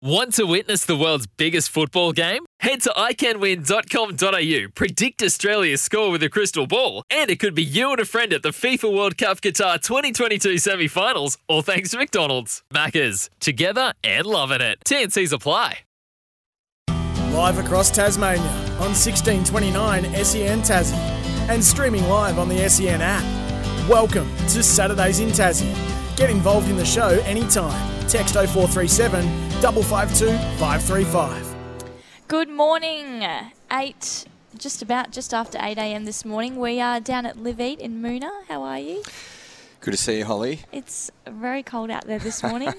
Want to witness the world's biggest football game? Head to iCanWin.com.au, predict Australia's score with a crystal ball, and it could be you and a friend at the FIFA World Cup Qatar 2022 semi finals, all thanks to McDonald's. Maccas, together and loving it. TNC's apply. Live across Tasmania on 1629 SEN Tassie and streaming live on the SEN app. Welcome to Saturdays in Tassie. Get involved in the show anytime. Text 0437 552 535. Good morning. Eight, just about just after 8 a.m. this morning. We are down at Live Eat in Moonah. How are you? Good to see you, Holly. It's very cold out there this morning.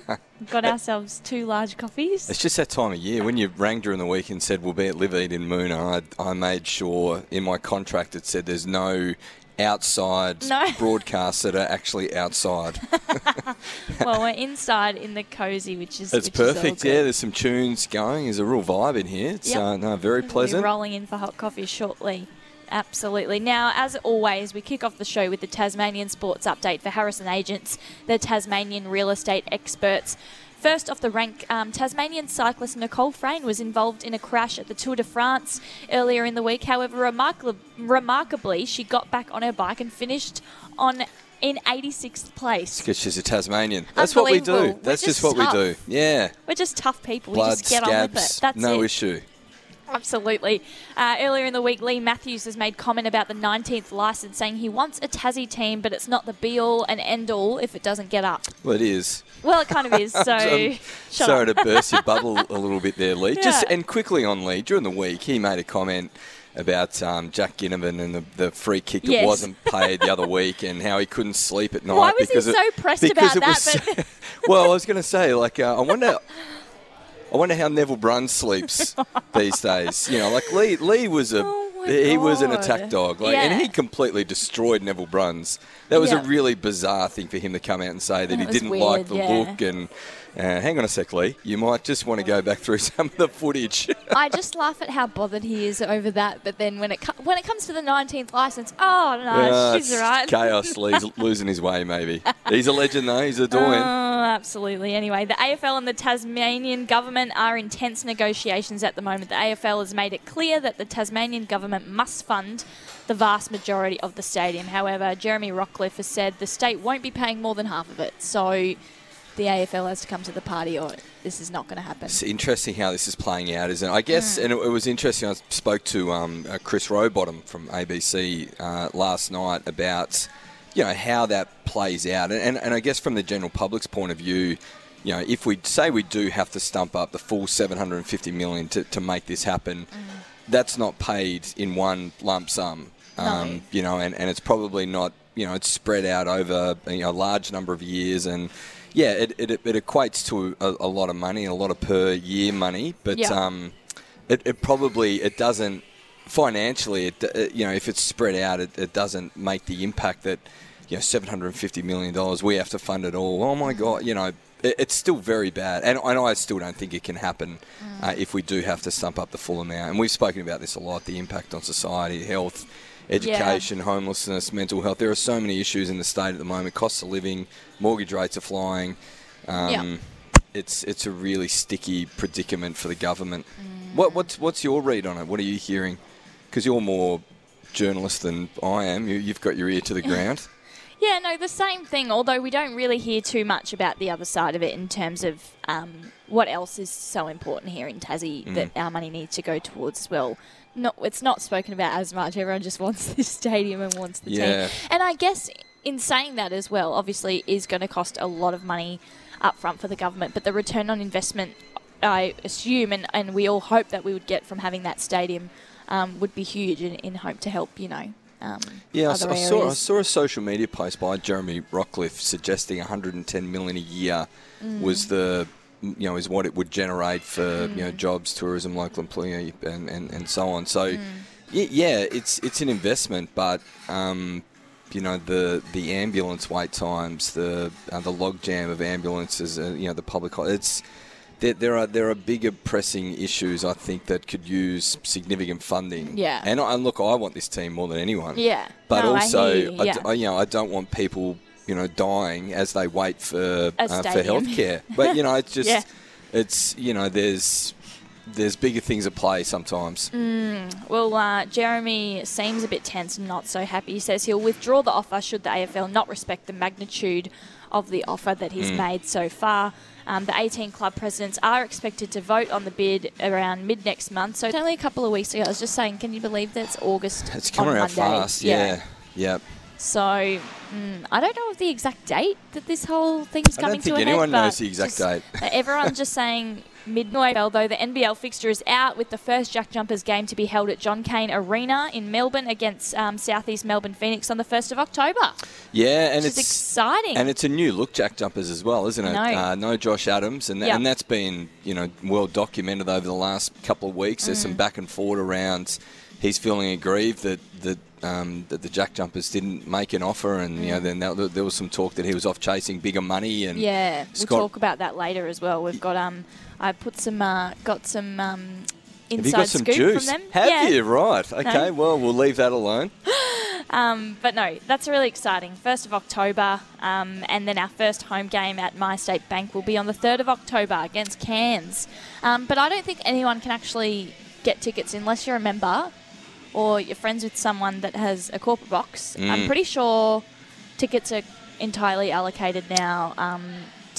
Got ourselves two large coffees. It's just that time of year. When you rang during the week and said we'll be at Live Eat in Moonah, I, I made sure in my contract it said there's no outside No. broadcasts that are actually outside. well, we're inside in the cozy, which is It's is perfect. good. Yeah, there's some tunes going. There's a real vibe in here. It's Yep. uh, no, very We'll be pleasant. rolling in for hot coffee shortly. Absolutely. Now, as always, we kick off the show with the Tasmanian sports update for Harrison Agents, the Tasmanian real estate experts. First off the rank, um, Tasmanian cyclist Nicole Frain was involved in a crash at the Tour de France earlier in the week. However, remarkably, remarkably she got back on her bike and finished on in 86th place. Because she's a Tasmanian. That's what we do. That's just just what tough. we do. Yeah. We're just tough people. Blood, we just get on with it. scabs, That's no it. issue. Absolutely. Uh, earlier in the week, Leigh Matthews has made comment about the 19th licence, saying he wants a Tassie team, but it's not the be all and end all if it doesn't get up. Well, it is. Well, it kind of is. So, sorry up. to burst your bubble a little bit there, Leigh. Just Yeah. and quickly on Leigh during the week, he made a comment about um, Jack Ginnivan and the, the free kick that Yes. wasn't paid the other week, and how he couldn't sleep at night. Why was he because it- so pressed because about it that, was- but- well, I was going to say, like, uh, I wonder. I wonder how Neville Bruns sleeps these days. You know, like Leigh. Leigh was a Oh he was an attack dog, like, and he completely destroyed Neville Bruns. That was Yeah. a really bizarre thing for him to come out and say that That he didn't weird, like the yeah. look and. Uh, hang on a sec, Leigh. You might just want to go back through some of the footage. I just laugh at how bothered he is over that, but then when it co- when it comes to the 19th licence, oh no, Uh, she's right. Chaos. Leigh's losing his way, maybe. He's a legend, though. He's a Oh, absolutely. Anyway, the AFL and the Tasmanian government are in tense negotiations at the moment. The AFL has made it clear that the Tasmanian government must fund the vast majority of the stadium. However, Jeremy Rockliff has said the state won't be paying more than half of it. So the AFL has to come to the party or this is not going to happen. It's interesting how this is playing out, isn't it? I guess, and it, it was interesting. I spoke to um, uh, Chris Rowbottom from ABC uh, last night about, you know, how that plays out, and, and and I guess from the general public's point of view, you know, if we say we do have to stump up the full 750 million to, to make this happen, that's not paid in one lump sum. Um, No. You know, and, and it's probably not, you know, it's spread out over you know, a large number of years and. Yeah, it, it, it equates to a, a lot of money, a lot of per year money, but Yeah. um, it, it probably it doesn't financially. It, it, you know, if it's spread out, it, it doesn't make the impact that you know seven hundred and fifty million dollars we have to fund it all. Oh my god, you know. it- It's still very bad, and, and I still don't think it can happen uh, if we do have to stump up the full amount. And we've spoken about this a lot: the impact on society, health, education, homelessness, mental health. There are so many issues in the state at the moment. Costs of living, mortgage rates are flying. Um, Yeah. It's it's a really sticky predicament for the government. What what's what's your read on it? What are you hearing? Because you're more journalist than I am. You, you've got your ear to the ground. Yeah, no, the same thing. Although we don't really hear too much about the other side of it in terms of um, what else is so important here in Tassie Mm. that our money needs to go towards as well. No, it's not spoken about as much. Everyone just wants this stadium and wants the Yeah. team. And I guess in saying that as well, obviously, is going to cost a lot of money up front for the government. But the return on investment, I assume, and, and we all hope that we would get from having that stadium um, would be huge in, in hope to help, you know. Um, Yeah, I, I saw, I saw a social media post by Jeremy Rockliff suggesting 110 million a year Mm. was the you know is what it would generate for you know jobs, tourism, local employee, and, and, and so on. So y- yeah, it's it's an investment, but. Um, you know the the ambulance wait times, the uh, the logjam of ambulances, uh, you know the public. It's there, there are there are bigger pressing issues I think that could use significant funding. Yeah. And, and look, I want this team more than anyone. Yeah. But No, also, hear you, I yeah. I- you know, I don't want people, you know, dying as they wait for uh, for healthcare. But you know, it's just, Yeah. it's you know, there's there's bigger things at play sometimes. Well, uh, Jeremy seems a bit tense and not so happy. He says he'll withdraw the offer should the AFL not respect the magnitude of the offer that Mm. he's made so far. Um, the 18 club presidents are expected to vote on the bid around mid next month. So it's only a couple of weeks ago. I was just saying, can you believe that it's August? It's coming around Monday? fast. Yeah. Yep. So mm, I don't know of the exact date that this whole thing's I don't coming think to an anyone end. knows the exact date. Everyone's just saying mid November, though the NBL fixture is out with the first Jack Jumpers game to be held at John Cain Arena in Melbourne against um, Southeast Melbourne Phoenix on the 1st of October. Yeah, and it's exciting. And it's a new look, Jack Jumpers as well, isn't it? Know. Uh, no Josh Adams, and, Yep. and that's been you know well documented over the last couple of weeks. There's Mm. some back and forward around. He's feeling aggrieved that that um, that the Jack Jumpers didn't make an offer, and you know then there, there was some talk that he was off chasing bigger money. And Mm. yeah, we'll talk about that later as well. We've got um, I put some uh, got some um, Have inside you got some scoop juice? from them. Have yeah. you? Right. Okay. Well, we'll leave that alone. Um, but no, that's really exciting. First of October, um, and then our first home game at My State Bank will be on the third of October against Cairns. Um, but I don't think anyone can actually get tickets unless you're a member or you're friends with someone that has a corporate box. Mm. I'm pretty sure tickets are entirely allocated now.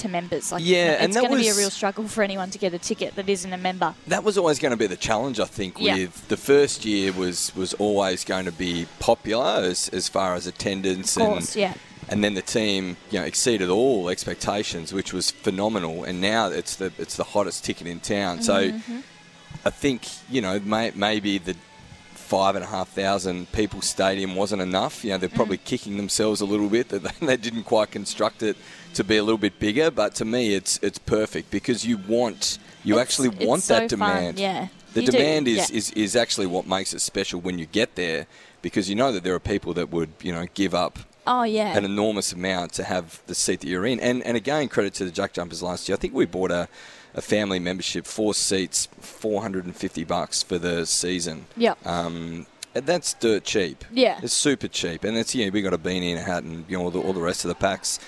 To members, like Yeah, it's and going to be a real struggle for anyone to get a ticket that isn't a member. That was always going to be the challenge, I think. Yeah. With the first year was was always going to be popular as, as far as attendance Of course, and yeah. and then the team you know exceeded all expectations, which was phenomenal. And now it's the it's the hottest ticket in town. So Mm-hmm. I think you know may, maybe the five and a half thousand people stadium wasn't enough. You know they're probably Mm. kicking themselves a little bit that they, they didn't quite construct it to be a little bit bigger. But to me, it's it's perfect because you want you It's- actually want so that fun, demand. yeah. The You do, demand is, yeah. is, is actually what makes it special when you get there because you know that there are people that would, you know, give up Oh yeah, an enormous amount to have the seat that you're in. And and again, credit to the Jack Jumpers last year. I think we bought a, a family membership, four seats, 450 bucks for the season. Yep. Um, and that's dirt cheap. Yeah. It's super cheap. And it's, you know, we got a beanie and a hat and, you know, all the, all the rest of the packs.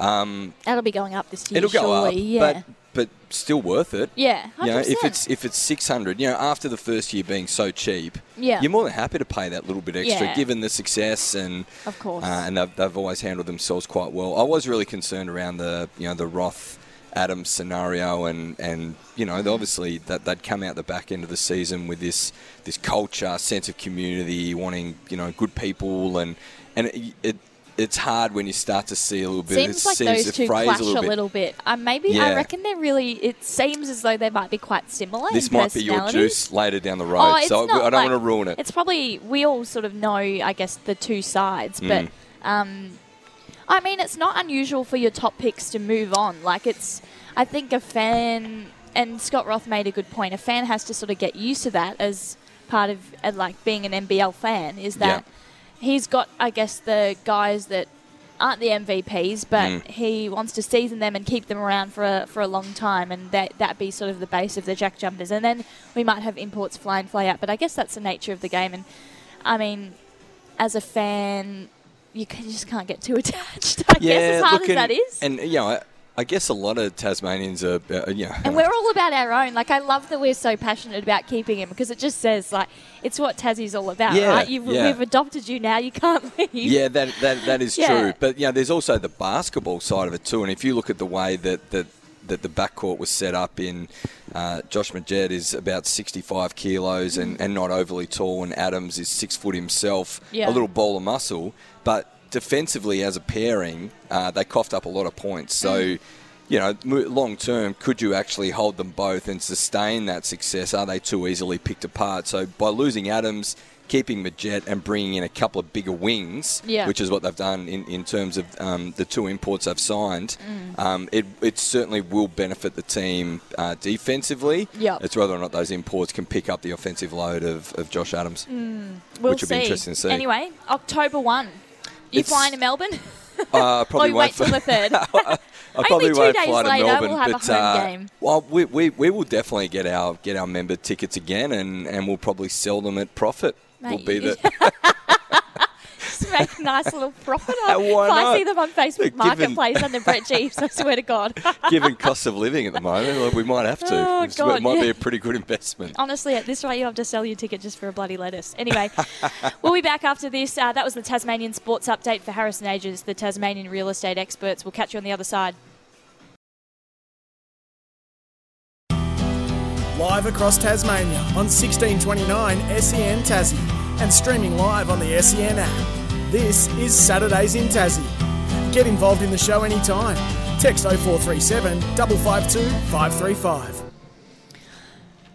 Um, That'll be going up this year. it'll go surely. up, Yeah. but but still worth it. yeah. 100%. You know, if it's if it's six hundred, you know, after the first year being so cheap, Yeah. you're more than happy to pay that little bit extra, Yeah. given the success and Of course. uh, and they've, they've always handled themselves quite well. I was really concerned around the you know the Roth Adams scenario, and and you know obviously that they'd come out the back end of the season with this this culture, sense of community, wanting you know good people, and and it. it it's hard when you start to see a little bit. seems it like seems those two phrase clash a little bit. bit. Uh, maybe Yeah. I reckon they're really. It seems as though they might be quite similar. This might be your juice later down the road, Oh, so I- I don't like- want to ruin it. It's probably we all sort of know, I guess, the two sides, but Mm. um, I mean, it's not unusual for your top picks to move on. Like it's, I think a fan and Scott Roth made a good point. A fan has to sort of get used to that as part of like being an NBL fan. Is that he's got, I guess, the guys that aren't the MVPs, but Mm. he wants to season them and keep them around for a, for a long time, and that that be sort of the base of the Jack Jumpers. And then we might have imports fly in, fly out. But I guess that's the nature of the game. And I mean, as a fan, you, can, you just can't get too attached. I guess as hard look, as that and- is. And you know, I, guess a lot of Tasmanians are, uh, you know, And we're all about our own. Like I love that we're so passionate about keeping him because it just says like it's what Tassie's all about, Yeah, right? You've, yeah. We've adopted you now. You can't leave. Yeah, that that, that is Yeah. true. But you know, there's also the basketball side of it too. And if you look at the way that that, that the backcourt was set up in, uh, Josh Magette is about 65 kilos and, and not overly tall, and Adams is six foot himself, Yeah. a little ball of muscle. But defensively, as a pairing, uh, they coughed up a lot of points. So. Mm. You know, long term, could you actually hold them both and sustain that success? Are they too easily picked apart? So by losing Adams, keeping Magette and bringing in a couple of bigger wings, Yeah. which is what they've done in, in terms of um, the two imports they've signed, Mm. um, it, it certainly will benefit the team uh, defensively. Yep. It's whether or not those imports can pick up the offensive load of, of Josh Adams. We'll which would be interesting to see. Anyway, October 1. You It's- flying to Melbourne? Uh, probably you won't wait till the 3rd? I probably won't fly to later, Melbourne, we'll but uh, game. well, we, we, we will definitely get our get our member tickets again, and, and we'll probably sell them at profit. Mate, will be the Just make a nice little profit on why If I see them on Facebook Given- Marketplace under Brett Geeves, I swear to God. given cost of living at the moment. like, we might have to. Oh, It's- God, it might be a pretty good investment. Honestly, at this rate, you have to sell your ticket just for a bloody lettuce. Anyway, we'll be back after this. Uh, that was the Tasmanian Sports Update for Harrison Agents, the Tasmanian real estate experts. We'll catch you on the other side. Live across Tasmania on 1629 SEN Tassie and streaming live on the SEN app. This is Saturdays in Tassie. Get involved in the show anytime. Text 0437 552 535.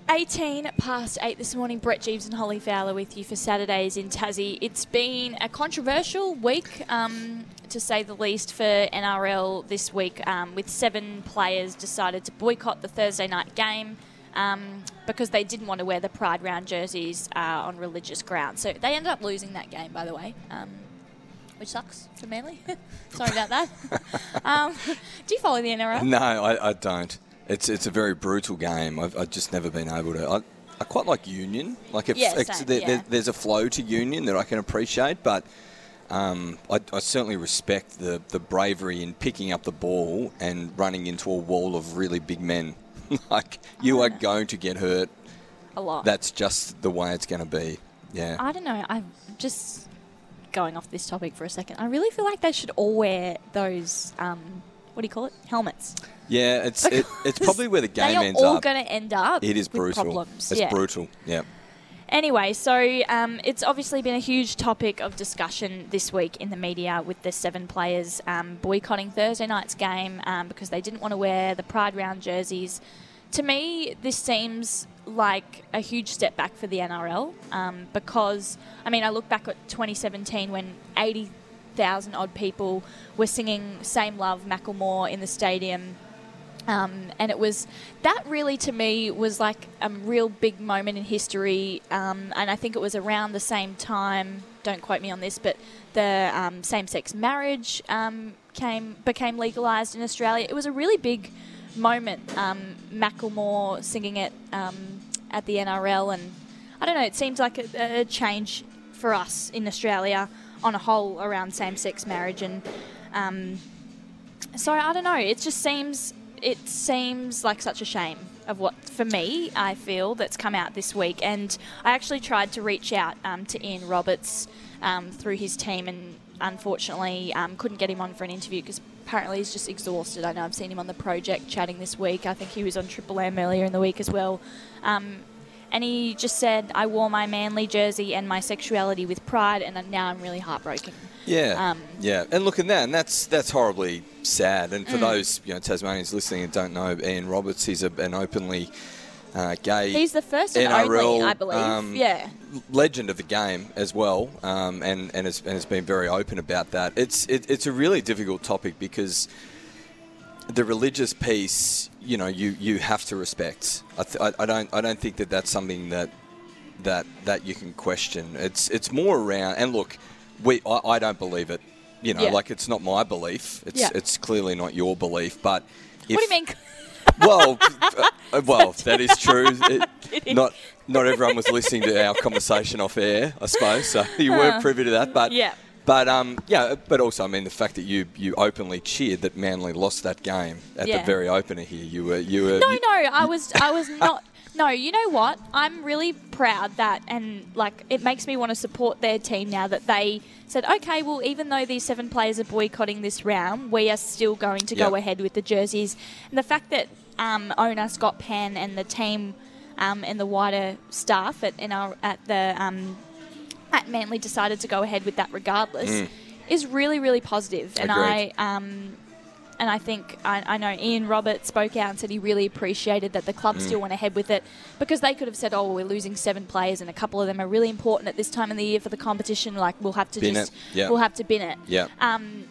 18 past 8 this morning. Brett Geeves and Holly Fowler with you for Saturdays in Tassie. It's been a controversial week, um, to say the least, for NRL this week, um, with seven players decided to boycott the Thursday night game. Um, because they didn't want to wear the Pride Round jerseys uh, on religious grounds. So they ended up losing that game, by the way, um, which sucks for Manly. Sorry about that. um, do you follow the NRL? No, I, I don't. It's it's a very brutal game. I've, I've just never been able to. I, I quite like Union. Like if Yeah, it's- same, there, yeah. there- there's a flow to Union that I can appreciate, but um, I, I certainly respect the the bravery in picking up the ball and running into a wall of really big men. like you are going to get hurt. A lot. That's just the way it's going to be. Yeah. I don't know. I'm just going off this topic for a second. I really feel like they should all wear those. Um, what do you call it? Helmets. Yeah, it's it, it's probably where the game they are ends all up. going to end up. It is brutal. Problems. It's yeah. brutal. Yeah. Anyway, so um, it's obviously been a huge topic of discussion this week in the media with the seven players um, boycotting Thursday night's game um, because they didn't want to wear the Pride Round jerseys. To me, this seems like a huge step back for the NRL um, because, I mean, I look back at 2017 when 80,000 odd people were singing Same Love Macklemore in the stadium um, and it was that really to me was like a real big moment in history. Um, and I think it was around the same time. Don't quote me on this, but the um, same-sex marriage um, came became legalized in Australia. It was a really big moment. Um, Macklemore singing it um, at the NRL, and I don't know. It seems like a, a change for us in Australia on a whole around same-sex marriage and. So I don't know. It just seems it seems like such a shame of what for me I feel that's come out this week. And I actually tried to reach out um, to Ian Roberts um, through his team, and unfortunately um, couldn't get him on for an interview because apparently he's just exhausted. I know I've seen him on the project chatting this week. I think he was on Triple M earlier in the week as well. Um, and he just said, I wore my manly jersey and my sexuality with pride, and now I'm really heartbroken. Yeah, Um, yeah, and look at that, and that's that's horribly sad. And Mm. for those you know Tasmanians listening and don't know Ian Roberts, he's a, an openly uh, gay. He's the first and NRL, only, I believe. um, yeah. legend of the game as well, um, and and has, and has been very open about that. It's it, it's a really difficult topic because the religious piece, you know, you, you have to respect. I, th- I, I don't I don't think that that's something that that that you can question. It's it's more around and look, we I, I don't believe it. You know, Yeah. like it's not my belief. It's Yeah. it's clearly not your belief. But if, what do you mean? well, uh, well, that is true. It- not not everyone was listening to our conversation off air, I suppose. So you weren't privy to that, but Yeah. But um, yeah, but also, I mean, the fact that you you openly cheered that Manly lost that game at Yeah. the very opener here, you were you were No, you- no, I was, I was not. No, you know what? I'm really proud that, and like, it makes me want to support their team now that they said, okay, well, even though these seven players are boycotting this round, we are still going to go ahead with the jerseys. And the fact that um, owner Scott Penn and the team um, and the wider staff at in our, at the um, at Manly decided to go ahead with that regardless Mm. is really, really positive. And I um, and I think I, I know Ian Roberts spoke out and said he really appreciated that the club Mm. still went ahead with it because they could have said, "Oh, we're losing seven players, and a couple of them are really important at this time of the year for the competition. Like we'll have to Bin just. Yeah. we'll have to bin it." Yeah. Um,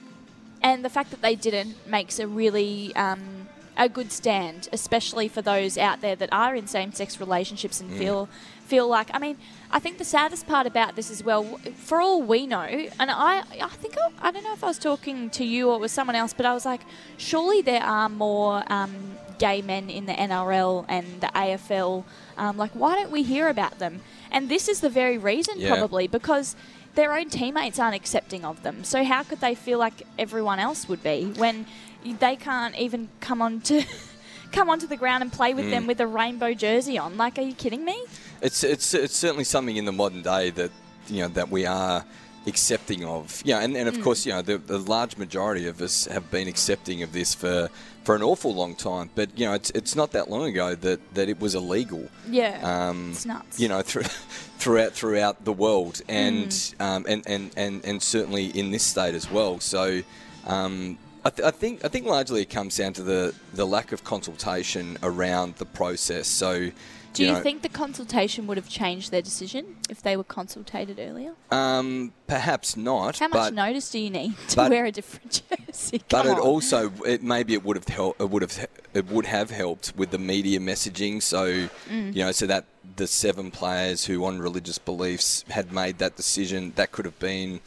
and the fact that they didn't makes a really um, a good stand, especially for those out there that are in same-sex relationships and feel feel like. I mean, I think the saddest part about this as well, for all we know, and I I think I, I don't know if I was talking to you or it was someone else, but I was like, surely there are more. Um, gay men in the NRL and the AFL um, like why don't we hear about them and this is the very reason Yeah. probably because their own teammates aren't accepting of them. So how could they feel like everyone else would be when they can't even come on to come onto the ground and play with Mm. them with a rainbow jersey on? Like, are you kidding me? It's it's it's certainly something in the modern day that you know that we are accepting of. Yeah, and, and of Mm. course, you know, the, the large majority of us have been accepting of this for for an awful long time. But you know, it's it's not that long ago that, that it was illegal. Yeah, Um, it's nuts. You know, through, throughout throughout the world, and, Mm. um, and and and and certainly in this state as well. So. Um, I, th- I think I think largely it comes down to the, the lack of consultation around the process. So, Do you, know, think the consultation would have changed their decision if they were consulted earlier? Um, perhaps not. How much but, notice do you need to but- wear a different jersey? But it on. also it maybe it would have helped. It would have it would have helped with the media messaging. So Mm. you know, so that the seven players who on religious beliefs had made that decision, that could have been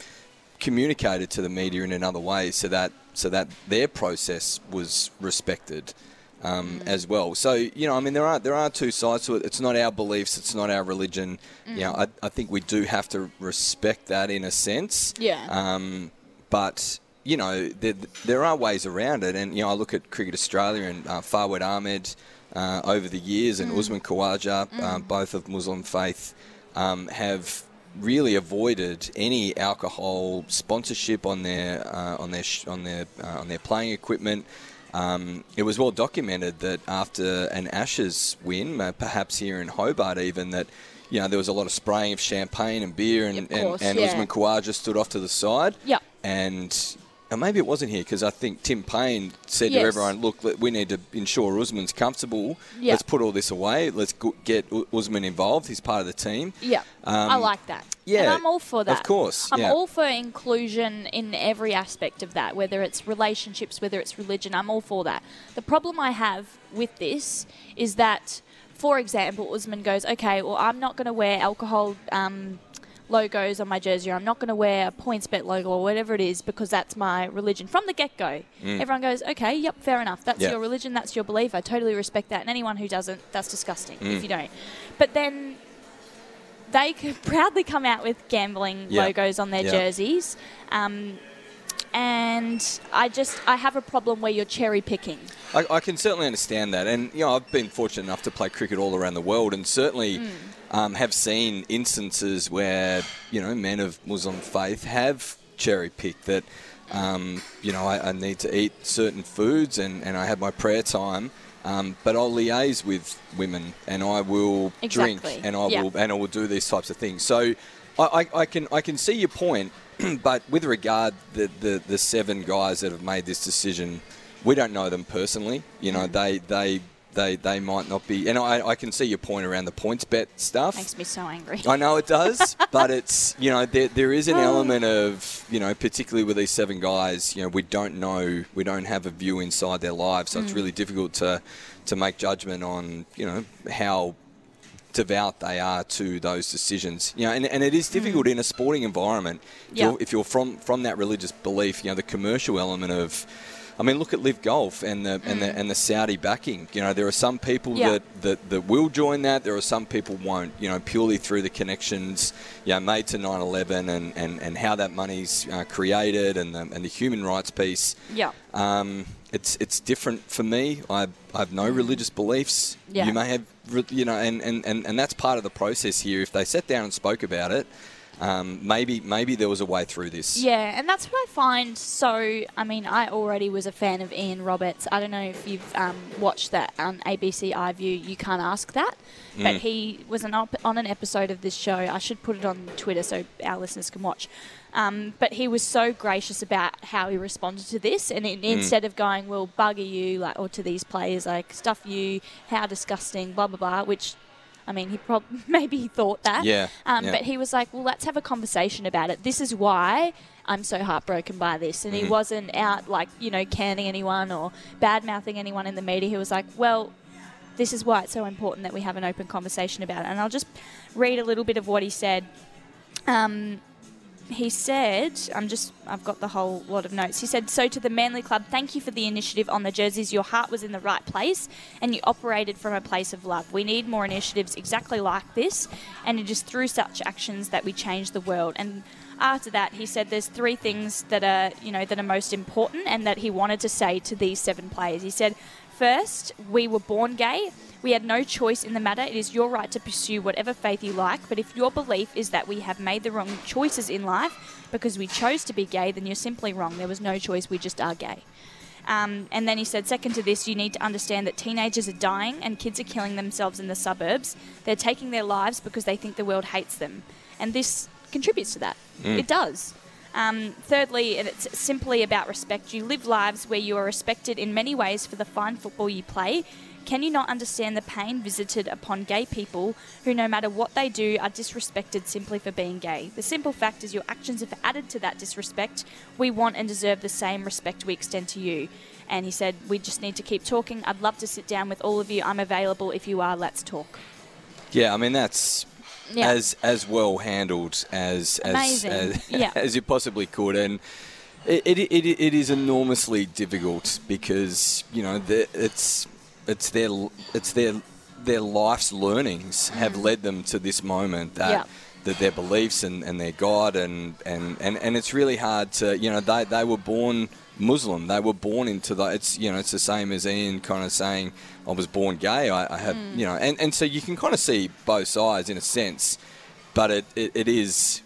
communicated to the media in another way, so that so that their process was respected. Um, Mm. As well, so you know, I mean, there are there are two sides to it. It's not our beliefs, it's not our religion. You know, Mm. I, I think we do have to respect that in a sense. Yeah. Um, but you know, there, there are ways around it, and you know, I look at Cricket Australia and uh, Ahmed uh, over the years, and Usman Khawaja, uh, both of Muslim faith, um, have really avoided any alcohol sponsorship on their uh, on their sh- on their uh, on their playing equipment. Um, it was well documented that after an Ashes win, uh, perhaps here in Hobart, even that you know there was a lot of spraying of champagne and beer, and, course, and, and yeah. Usman Khawaja stood off to the side. Yep. And and maybe it wasn't here because I think Tim Paine said Yes. to everyone, "Look, we need to ensure Usman's comfortable. Yeah. Let's put all this away. Let's get Usman involved. He's part of the team." Yeah, I Um, like that. Yeah, and I'm all for that. of course, I'm yeah. all for inclusion in every aspect of that, whether it's relationships, whether it's religion. I'm all for that. The problem I have with this is that, for example, Usman goes, "Okay, well, I'm not going to wear alcohol." Um, logos on my jersey or I'm not going to wear a PointsBet logo or whatever it is because that's my religion from the get-go. Everyone goes, okay, yep, fair enough. That's Mm. Yeah. your religion, that's your belief. I totally respect that. And anyone who doesn't, that's disgusting Mm. if you don't. But then they could proudly come out with gambling Yeah. logos on their Yeah. jerseys. Um, and I just I have a problem where you're cherry picking. I, I can certainly understand that, and you know I've been fortunate enough to play cricket all around the world, and certainly Mm. um, have seen instances where you know men of Muslim faith have cherry picked that. Um, you know, I, I need to eat certain foods, and, and I have my prayer time. Um, but I'll liaise with women, and I will drink, and I Yeah. will and I will do these types of things. So, I, I, I can I can see your point, but with regard the, the the seven guys that have made this decision, we don't know them personally. You Mm. know, they they they they might not be. And I, I can see your point around the PointsBet stuff. Makes me so angry. I know it does, but it's you know there, there is an oh. element of you know particularly with these seven guys you know we don't know we don't have a view inside their lives, so it's mm. really difficult to to make judgment on you know how devout they are to those decisions. You know, and, and it is mm. difficult in a sporting environment if, Yeah. you're, if you're from from that religious belief. You know, the commercial element of. I mean, look at Live Golf and the and the and the Saudi backing. You know, there are some people Yeah. that, that, that will join that. There are some people won't. You know, purely through the connections, you know, made to 9/11 and, and, and how that money's uh, created and the, and the human rights piece. Yeah. Um, it's it's different for me. I, I have no religious beliefs. Mm. Yeah. You may have, you know, and, and, and, and that's part of the process here. If they sat down and spoke about it, um, maybe maybe there was a way through this. Yeah, and that's what I find so. I mean, I already was a fan of Ian Roberts. I don't know if you've um, watched that on ABC iView. You can't ask that, but Mm. he was an op- on an episode of this show. I should put it on Twitter so our listeners can watch. Um, but he was so gracious about how he responded to this, and in, instead of going, "Well, bugger you," like, or to these players, like, "Stuff you," how disgusting, blah blah blah, which. I mean, he probably maybe he thought that. Yeah, Um, yeah. But he was like, well, let's have a conversation about it. This is why I'm so heartbroken by this. And he Mm-hmm. wasn't out like, you know, canning anyone or bad mouthing anyone in the media. He was like, well, this is why it's so important that we have an open conversation about it. And I'll just read a little bit of what he said. Um, he said, I'm just, I've got the whole lot of notes. He said, So to the Manly Club, thank you for the initiative on the jerseys. Your heart was in the right place and you operated from a place of love. We need more initiatives exactly like this, and it is through such actions that we change the world. And after that, he said there's three things that are, you know, that are most important and that he wanted to say to these seven players. He said, First, we were born gay. We had no choice in the matter. It is your right to pursue whatever faith you like, but if your belief is that we have made the wrong choices in life because we chose to be gay, then you're simply wrong. There was no choice, we just are gay. Um, and then he said, second to this, you need to understand that teenagers are dying and kids are killing themselves in the suburbs. They're taking their lives because they think the world hates them. And this contributes to that. It does. Um, thirdly, and it's simply about respect. You live lives where you are respected in many ways for the fine football you play. Can you not understand the pain visited upon gay people who, no matter what they do, are disrespected simply for being gay? The simple fact is, your actions have added to that disrespect. We want and deserve the same respect we extend to you. And he said, We just need to keep talking. I'd love to sit down with all of you. I'm available if you are. Let's talk. Yeah, I mean that's Yeah. as as well handled as as as, Yeah. as you possibly could, and it, it, it, it is enormously difficult because you know the, it's it's their it's their their life's learnings have led them to this moment that. Mm. Yeah. That their beliefs and, and their God and, and, and, and it's really hard to you know they, they were born Muslim they were born into the it's you know it's the same as Ian kind of saying I was born gay I, I have Mm. you know and, and so you can kind of see both sides in a sense but it, it, it is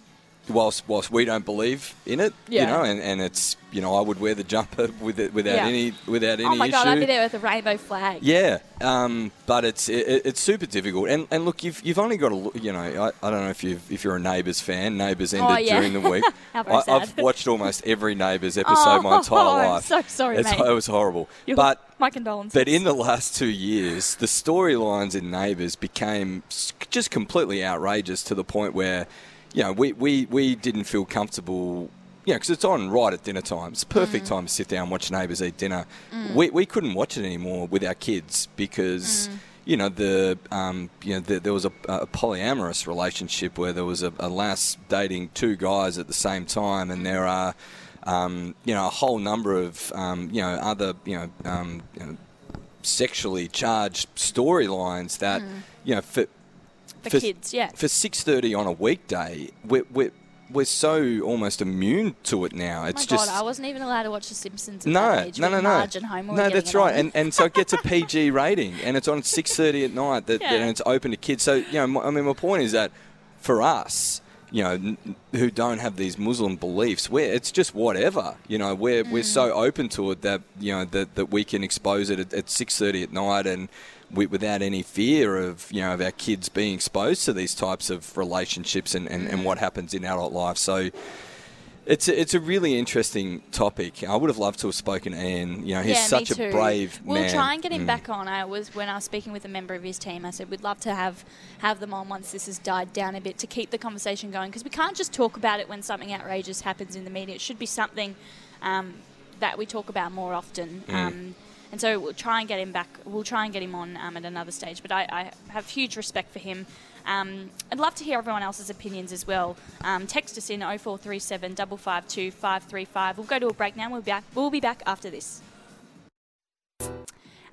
whilst whilst we don't believe in it Yeah. you know and, and it's you know I would wear the jumper with it without Yeah. any without any oh my issue God, I'd be there with a rainbow flag. yeah, um, but it's it, it's super difficult. And, and look, you've, you've only got to look. You know, I, I don't know if you if you're a Neighbours fan. Neighbours ended Oh, yeah. during the week. I, I've watched almost every Neighbours episode Oh, my entire I'm life. so sorry, it's, mate. It was horrible. Your- but my condolences. but in the last two years, the storylines in Neighbours became just completely outrageous to the point where, you know, we, we, we didn't feel comfortable. You know, because it's on right at dinner time. It's a perfect Mm. time to sit down, and watch Neighbours eat dinner. We, we couldn't watch it anymore with our kids because, Mm. you know, the um, you know the, there was a, a polyamorous relationship where there was a, a lass dating two guys at the same time, and there are um, you know, a whole number of, um, you know, other, you know, um, you know sexually charged storylines that, you know, for, For kids, yeah. for six thirty on a weekday, we're, we're we're so almost immune to it now. Oh It's my just God, I wasn't even allowed to watch The Simpsons at no, that age. no, no, no, Marge and Homer were no. That's right, and and so it gets a PG rating, and it's on six thirty at night. That, Yeah. and it's open to kids. So you know, I mean, my point is that for us, you know, who don't have these Muslim beliefs, where it's just whatever. You know, we're we're Mm. so open to it that you know that, that we can expose it at, at six thirty at night and. Without any fear of you know of our kids being exposed to these types of relationships and, and, Mm. and what happens in adult life. So it's a, it's a really interesting topic. I would have loved to have spoken to Ian. You know, he's yeah, such a brave we'll man. try and get him Mm. back on. I was when I was speaking with a member of his team. I said we'd love to have have them on once this has died down a bit to keep the conversation going because we can't just talk about it when something outrageous happens in the media. It should be something um, that we talk about more often. Mm. Um, and so we'll try and get him back. We'll try and get him on um, at another stage. But I, I have huge respect for him. Um, I'd love to hear everyone else's opinions as well. Um, text us in 0437 552 535. We'll go to a break now. We'll be back, we'll be back after this.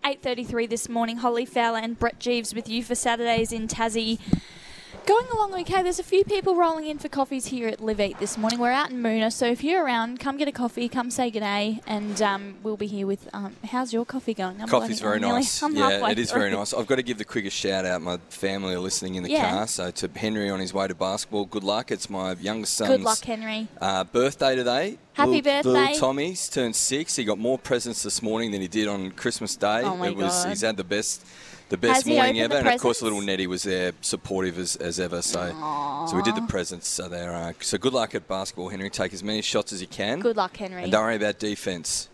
8.33 this morning. Holly Fowler and Brett Geeves with you for Saturdays in Tassie. Going along okay. There's a few people rolling in for coffees here at Live Eat this morning. We're out in Moonah, so if you're around, come get a coffee, come say good day, and um, we'll be here with. Um, how's your coffee going? I'm Coffee's very nearly- nice. I'm Yeah, it is very nice. I've got to give the quickest shout out. My family are listening in the Yeah. car. So to Henry on his way to basketball, good luck. It's my youngest son's Good luck, Henry. Uh, birthday today. Happy little, birthday. Little Tommy's turned six. He got more presents this morning than he did on Christmas Day. Oh, my it was, God. He's had the best the best morning ever. And of course, little Nettie was there, supportive as, as ever. So, so we did the presents. So there. Uh, so good luck at basketball, Henry. Take as many shots as you can. Good luck, Henry. And don't worry about defense.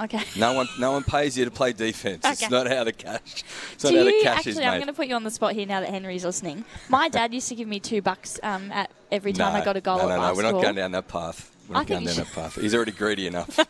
Okay. No one, no one pays you to play defense. It's not how the cash. It's Do not how the you cash actually? is I'm going to put you on the spot here now that Henry's listening. My dad used to give me two bucks um, at every time I got a goal no, no, no, we're not going down that path. I think down that path. He's already greedy enough.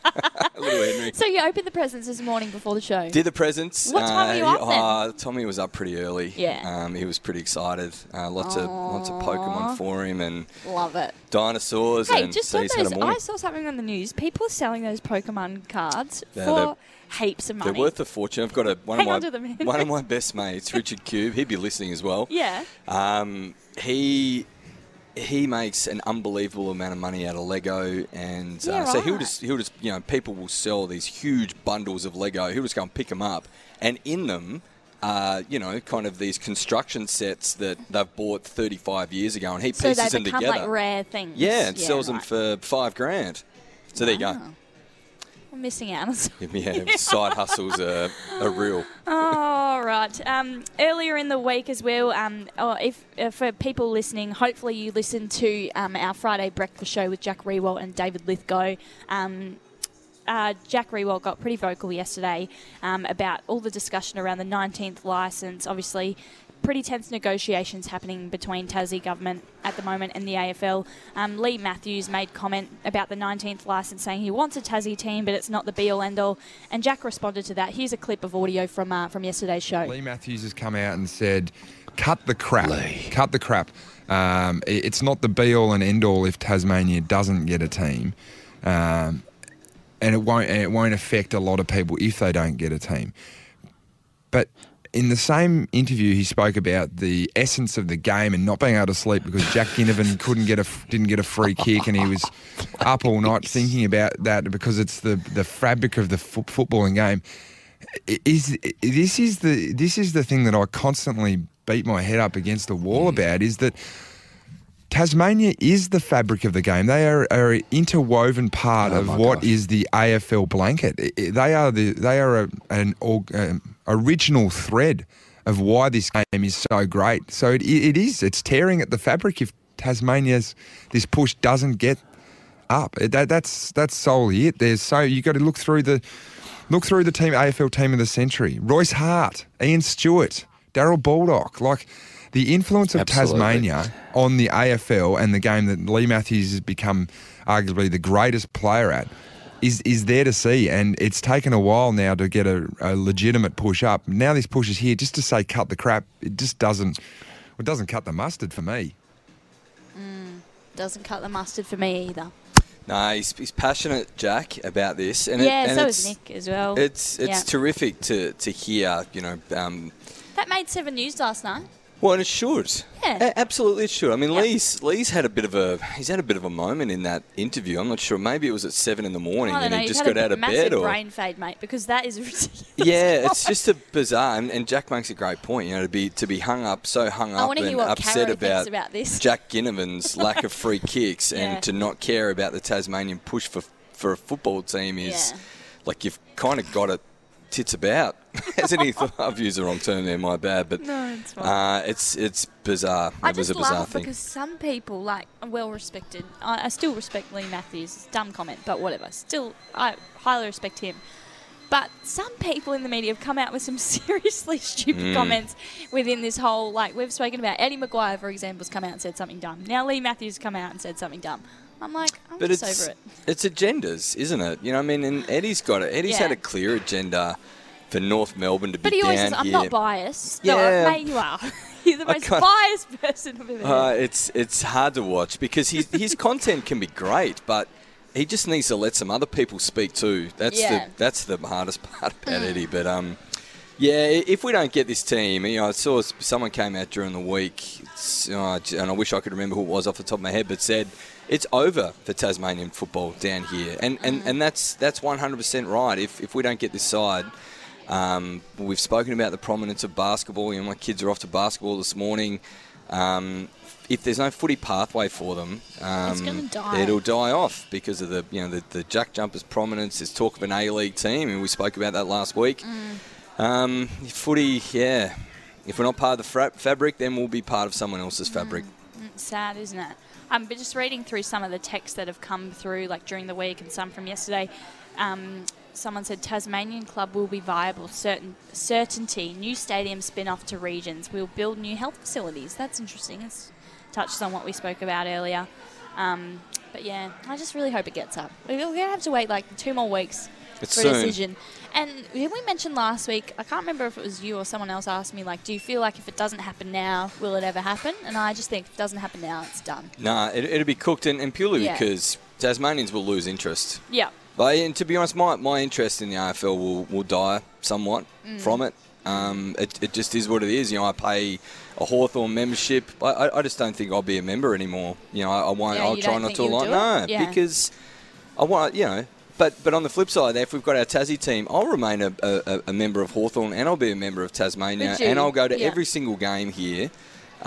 So you opened the presents this morning before the show. Did the presents. What time were you uh, up then? uh, Tommy was up pretty early. Yeah. Um, he was pretty excited. Uh, lots of lots of Pokemon for him and Love it. dinosaurs. Hey, and just so on he's had a those. I saw something on the news. People are selling those Pokemon cards Yeah, for heaps of money. They're worth a fortune. I've got a one Hang of my them, one of my best mates, Richard Cube. He'd be listening as well. yeah. Um, he he makes an unbelievable amount of money out of Lego, and Yeah, uh, so he'll just he'll just you know people will sell these huge bundles of Lego. He'll just go and pick them up, and in them. Uh, you know, kind of these construction sets that they've bought 35 years ago, and he So pieces they them become together. like rare things. yeah, and sells right. them for five grand. So there you go. I'm missing out on some. Yeah, side hustles are, are real. All right. Um, earlier in the week as well, um, oh, if uh, for people listening, hopefully you listened to um, our Friday breakfast show with Jack Riewoldt and David Lithgow. Um, uh, Jack Riewoldt got pretty vocal yesterday um, about all the discussion around the 19th licence. Obviously, pretty tense negotiations happening between Tassie government at the moment and the AFL. Um, Leigh Matthews made comment about the 19th licence, saying he wants a Tassie team, but it's not the be-all end-all. And Jack responded to that. Here's a clip of audio from uh, from yesterday's show. Leigh Matthews has come out and said, "Cut the crap. Cut the crap. Um, it's not the be all and end all if Tasmania doesn't get a team, um, and it won't. And it won't affect a lot of people if they don't get a team. But in the same interview, he spoke about the essence of the game and not being able to sleep because Jack Ginnivan couldn't get a didn't get a free kick, and he was up all night thinking about that because it's the the fabric of the fo- footballing game. Is this is the this is the thing that I constantly beat my head up against the wall mm. about is that Tasmania is the fabric of the game. They are, are an interwoven part of what is the AFL blanket. They are the they are a, an org, um, original thread of why this game is so great. So it, it is it's tearing at the fabric if Tasmania's this push doesn't get up. That, that's that's solely it. There's so you got to look through the look through the team AFL team of the century. Royce Hart, Ian Stewart, Darrel Baldock, like. The influence of Absolutely. Tasmania on the AFL and the game that Leigh Matthews has become arguably the greatest player at is is there to see. And it's taken a while now to get a, a legitimate push up. Now this push is here just to say cut the crap. It just doesn't. It doesn't cut the mustard for me. Doesn't cut the mustard for me either. No, he's, he's passionate, Jack, about this, and yeah, it, and so it's, is Nick as well. It's it's Yeah. terrific to, to hear, you know. Um, that made Seven News last night. Well, and it should. Yeah. A- absolutely, it should. I mean, Yeah. Leigh's Leigh's had a bit of a he's had a bit of a moment in that interview. I'm not sure. Maybe it was at seven in the morning, oh, and know. he just got out of bed, or a brain fade, mate, because that is ridiculous. yeah, it's just a bizarre. And, and Jack makes a great point. You know, to be to be hung up, so hung up and upset about, about this. Jack Ginnivan's lack of free kicks Yeah. and to not care about the Tasmanian push for for a football team is Yeah. like you've kind of got it tits about. Hasn't he? I've used the wrong term there. My bad, but No, it's fine. uh, it's it's bizarre. I it was just a bizarre thing. because some people, like, well respected. I, I still respect Leigh Matthews. Dumb comment, but whatever. Still, I highly respect him. But some people in the media have come out with some seriously stupid Mm. comments within this whole, like, we've spoken about Eddie McGuire, for example, has come out and said something dumb. Now Leigh Matthews has come out and said something dumb. I'm like, I'm But just it's over it. it's agendas, isn't it? You know, what I mean, and Eddie's got it. Eddie's Yeah. had a clear agenda for North Melbourne to be But he always down says, I'm here. not biased. Yeah. No, mate, you are. You're the most biased person I've ever Uh, it's it's hard to watch because his his content can be great, but he just needs to let some other people speak too. That's Yeah. Mm. the that's the hardest part about Eddie. But um, Yeah, if we don't get this team, you know, I saw someone came out during the week, uh, and I wish I could remember who it was off the top of my head, but said it's over for Tasmanian football down here, and and, and that's that's 100% right. If if we don't get this side. Um, we've spoken about the prominence of basketball. You know, my kids are off to basketball this morning. Um, if there's no footy pathway for them, um, die. it'll die off because of the you know the, the Jack Jumpers prominence. There's talk of an A League team, and we spoke about that last week. Um, footy, yeah. If we're not part of the fra- fabric, then we'll be part of someone else's fabric. sad, isn't it? Um, but just reading through some of the texts that have come through, like during the week and some from yesterday, um, someone said Tasmanian club will be viable. Certain certainty. New stadium spin off to regions. We'll build new health facilities. That's interesting. It's touches on what we spoke about earlier. Um, but yeah, I just really hope it gets up. We're gonna have to wait like two more weeks It's for soon. decision. And we mentioned last week? I can't remember if it was you or someone else asked me like, do you feel like if it doesn't happen now, will it ever happen? And I just think if it doesn't happen now, it's done. Nah, it, it'll be cooked, and, and purely Yeah. because Tasmanians will lose interest. Yeah. But and to be honest, my, my interest in the AFL will, will die somewhat Mm. from it. Um, it. It just is what it is. You know, I pay a Hawthorn membership. I, I, I just don't think I'll be a member anymore. You know, I, I won't. Yeah, I'll try don't to you'll No. Yeah. because I want. You know. But, but on the flip side, if we've got our Tassie team, I'll remain a, a, a member of Hawthorn and I'll be a member of Tasmania and I'll go to Yeah. every single game here.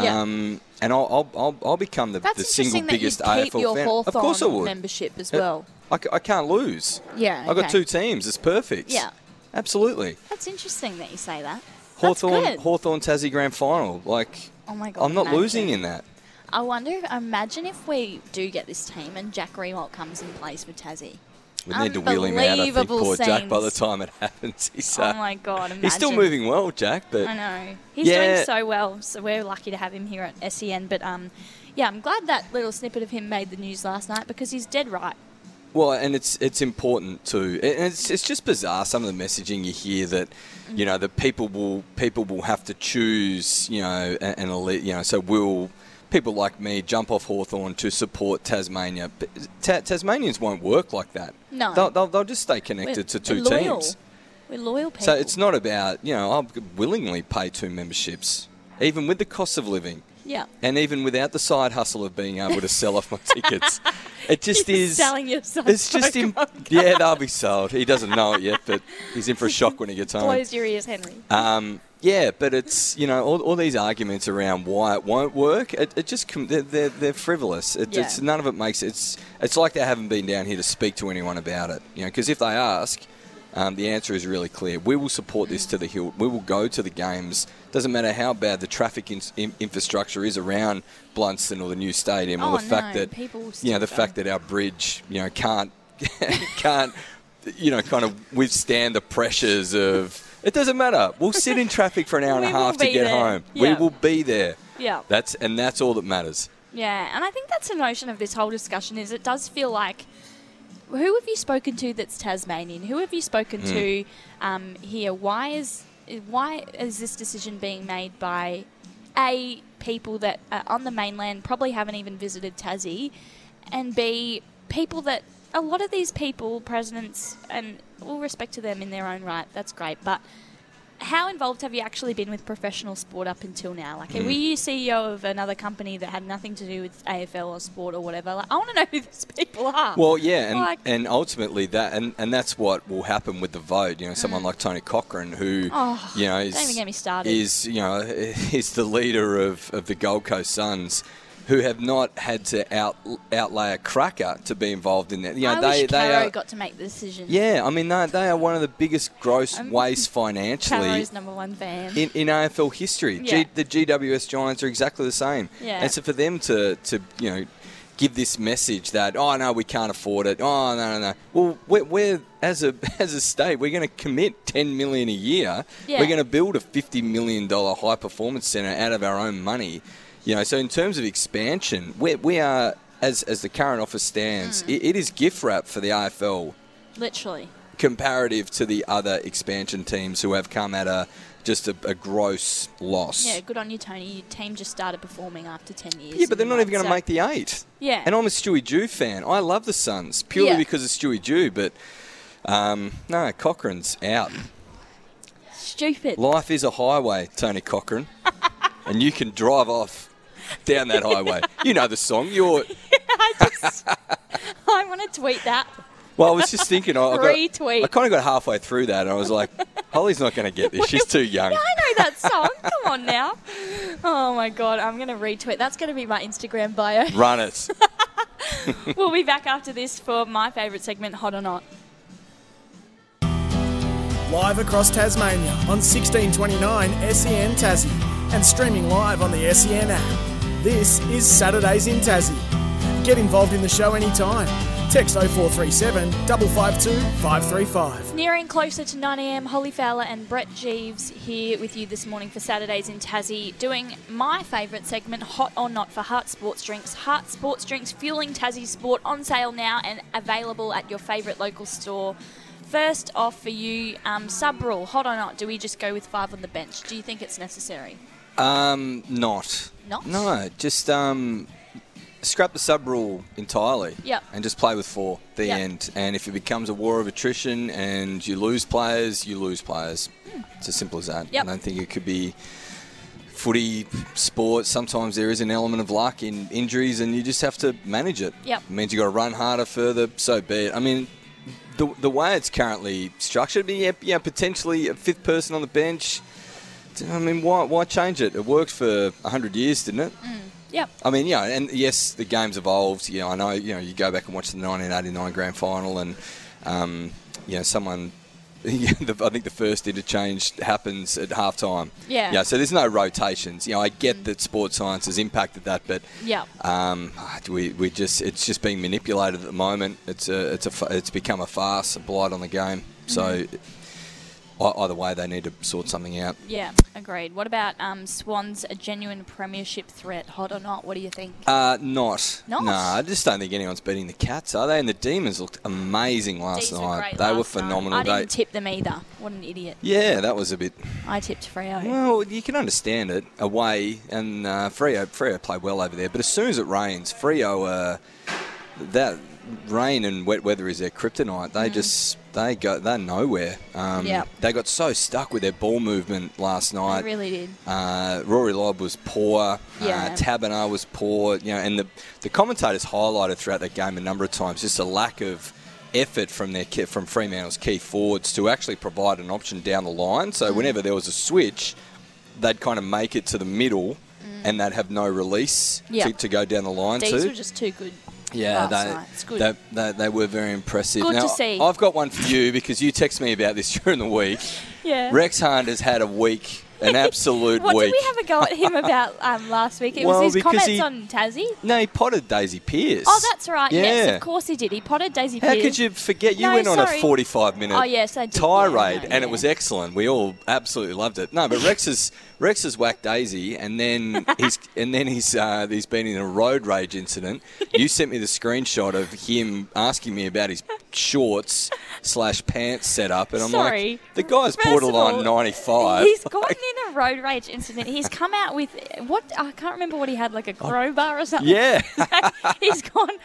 Yeah. Um, and I'll, I'll, I'll, I'll become the, That's the single biggest you keep AFL your fan. Hawthorn of course I would. membership as well. I can't lose. Yeah, I've got two teams. It's perfect. Yeah. Absolutely. That's interesting that you say that. Hawthorn. Hawthorn Tassie Grand Final. Like, Oh my god! I'm not imagine. losing in that. I wonder. if- Imagine if we do get this team and Jack Riewoldt comes in place for Tassie. We need to wheel him out, I think, poor Jack, by the time it happens. He's, uh, oh my god! Imagine. he's still moving well, Jack, but I know he's Yeah. doing so well. So we're lucky to have him here at SEN. But um, yeah, I'm glad that little snippet of him made the news last night because he's dead right. Well, and it's it's important too. And it's it's just bizarre some of the messaging you hear that, you know, that people will people will have to choose, you know, an, an elite, you know, so will people like me jump off Hawthorn to support Tasmania? Ta- Tasmanians won't work like that. No. they'll, they'll, they'll just stay connected to 2 we're loyal. teams. We're loyal people. So it's not about you know I'll willingly pay two memberships, even with the cost of living. yeah. And even without the side hustle of being able to sell off my tickets, it just You're is. selling yourself. It's just him. Yeah, they'll be sold. He doesn't know it yet, but he's in for a shock when he gets home. Close your ears, Henry. Um, yeah, but it's you know all, all these arguments around why it won't work. It, it just they're, they're, they're frivolous. It, Yeah. It's none of it makes it's it's like they haven't been down here to speak to anyone about it. You know, because if they ask, um, the answer is really clear. We will support this to the hill. We will go to the games. Doesn't matter how bad the traffic in, in, infrastructure is around Blundstone or the new stadium, Oh, or the fact that you know the go. fact that our bridge you know can't can't you know kind of withstand the pressures of. It doesn't matter. We'll sit in traffic for an hour and a half to get there. home. We will be there. Yeah. That's and that's all that matters. Yeah, and I think that's the notion of this whole discussion is it does feel like who have you spoken to that's Tasmanian? Who have you spoken Hmm. to um, here? Why is why is this decision being made by a people that are on the mainland probably haven't even visited Tassie, and b people that a lot of these people, presidents, and all respect to them in their own right. That's great, but how involved have you actually been with professional sport up until now? Like, Hmm. were you CEO of another company that had nothing to do with AFL or sport or whatever? Like, I want to know who these people are. Well, yeah, and, Like- and ultimately that and, and that's what will happen with the vote. You know, someone like Tony Cochrane, who Mm. Oh, you know is don't even get me started. is you know is the leader of, of the Gold Coast Suns. Who have not had to out outlay a cracker to be involved in that? You know, I they wish they Caro are, got to make the decision. Yeah, I mean, they, they are one of the biggest gross waste financially Caro's number one fan. in, in AFL history. Yeah. G, the GWS Giants are exactly the same. Yeah. And so for them to, to, you know, give this message that, oh, no, we can't afford it. Oh, no, no, no. Well, we're, we're as, a, as a state, we're going to commit 10 million a year. Yeah. We're going to build a $50 million high performance centre out of our own money. You know, so in terms of expansion, we, we are, as, as the current offer stands, Hmm. it, it is gift wrap for the AFL Literally. comparative to the other expansion teams who have come at a just a, a gross loss. Yeah, good on you, Tony. Your team just started performing after 10 years. Yeah, but they're not even going to so- make the eight. Yeah. And I'm a Stewie Dew fan. I love the Suns purely Yeah. because of Stewie Dew, but um, no, Cochrane's out. stupid. Life is a highway, Tony Cochrane, and you can drive off down that highway. You know the song. You're. I just, I want to tweet that. Well, I was just thinking. I, I got- Retweet. I kind of got halfway through that, and I was like, "Holly's not going to get this. She's too young." Yeah, I know that song. Come on now. Oh my god, I'm going to retweet. That's going to be my Instagram bio. Run it. we'll be back after this for my favourite segment, Hot or Not. Live across Tasmania on 1629 SEN Tassie and streaming live on the SEN app. This is Saturdays in Tassie. Get involved in the show anytime. Text 0437 552 535. Nearing closer to 9am, Holly Fowler and Brett Geeves here with you this morning for Saturdays in Tassie, doing my favourite segment, Hot or Not, for Heart Sports Drinks. Heart Sports Drinks fueling Tassie sport on sale now and available at your favourite local store. First off for you, um, sub rule, hot or not, do we just go with five on the bench? Do you think it's necessary? Um, not. Not? No, just um, scrap the sub rule entirely. Yep. And just play with four. The Yep. end. And if it becomes a war of attrition and you lose players, you lose players. It's as simple as that. Yep. I don't think it could be footy, sport. Sometimes there is an element of luck in injuries, and you just have to manage it. Yep. It means you've got to run harder, further. So be it. I mean. The, the way it's currently structured, yeah, yeah, potentially a fifth person on the bench. I mean, why, why change it? It worked for 100 years, didn't it? Yep. I mean, yeah, and yes, the game's evolved. You know, I know, you know, you go back and watch the 1989 grand final, and um, you know, someone. I think the first interchange happens at halftime. Yeah. Yeah. So there's no rotations. You know, I get that sports science has impacted that, but yeah, um, we, we just it's just being manipulated at the moment. It's a it's a it's become a farce, a blight on the game. So Mm-hmm. Ei- either way, they need to sort something out. Yeah, agreed. What about um, Swans, a genuine premiership threat, hot or not? What do you think? Uh, not. Not? No, I just don't think anyone's beating the Cats, are they? And the Demons looked amazing last were night. great they were last night. phenomenal. I didn't They- tip them either. What an idiot. yeah, that was a bit. I tipped Freo. Well, you can understand it away, and uh, Freo Freo played well over there. But as soon as it rains, Freo, uh, that rain and wet weather is their kryptonite. They just they go they're nowhere. Um, Mm. Yep. They got so stuck with their ball movement last night. really did. Uh, Rory Lobb was poor. Yeah. Uh, was poor. You know, and the the commentators highlighted throughout that game a number of times just a lack of effort from their from Fremantle's key forwards to actually provide an option down the line. So Mm. whenever there was a switch, they'd kind of make it to the middle. And they'd have no release Mm. Yeah. to, to go down the line These to. were just too good. Yeah, they, night. It's good. They, they, they were very impressive. Good to see. I've got one for you because you texted me about this during the week. Yeah. Rex Hunt has had a week, an absolute what week. did we have a go at him about um, last week? It Well, was his comments he- on Tassie. No, he potted Daisy Pearce. Oh, that's right. Yes, Yeah. of course he did. He potted Daisy How Pearce. could you forget? You No, went on a 45 minute Oh, yes, I did. tirade, Yeah, no, and it was excellent. We all absolutely loved it. No, but Rex has Rex has whacked Daisy, and then he's and then he's uh, he's been in a road rage incident. You sent me the screenshot of him asking me about his shorts slash pants setup, and I'm Sorry. like, the guy's First borderline all, 95. He's gotten in a road rage incident. He's come out with what I can't remember what he had, like a crowbar or something. Oh. yeah. he's gone.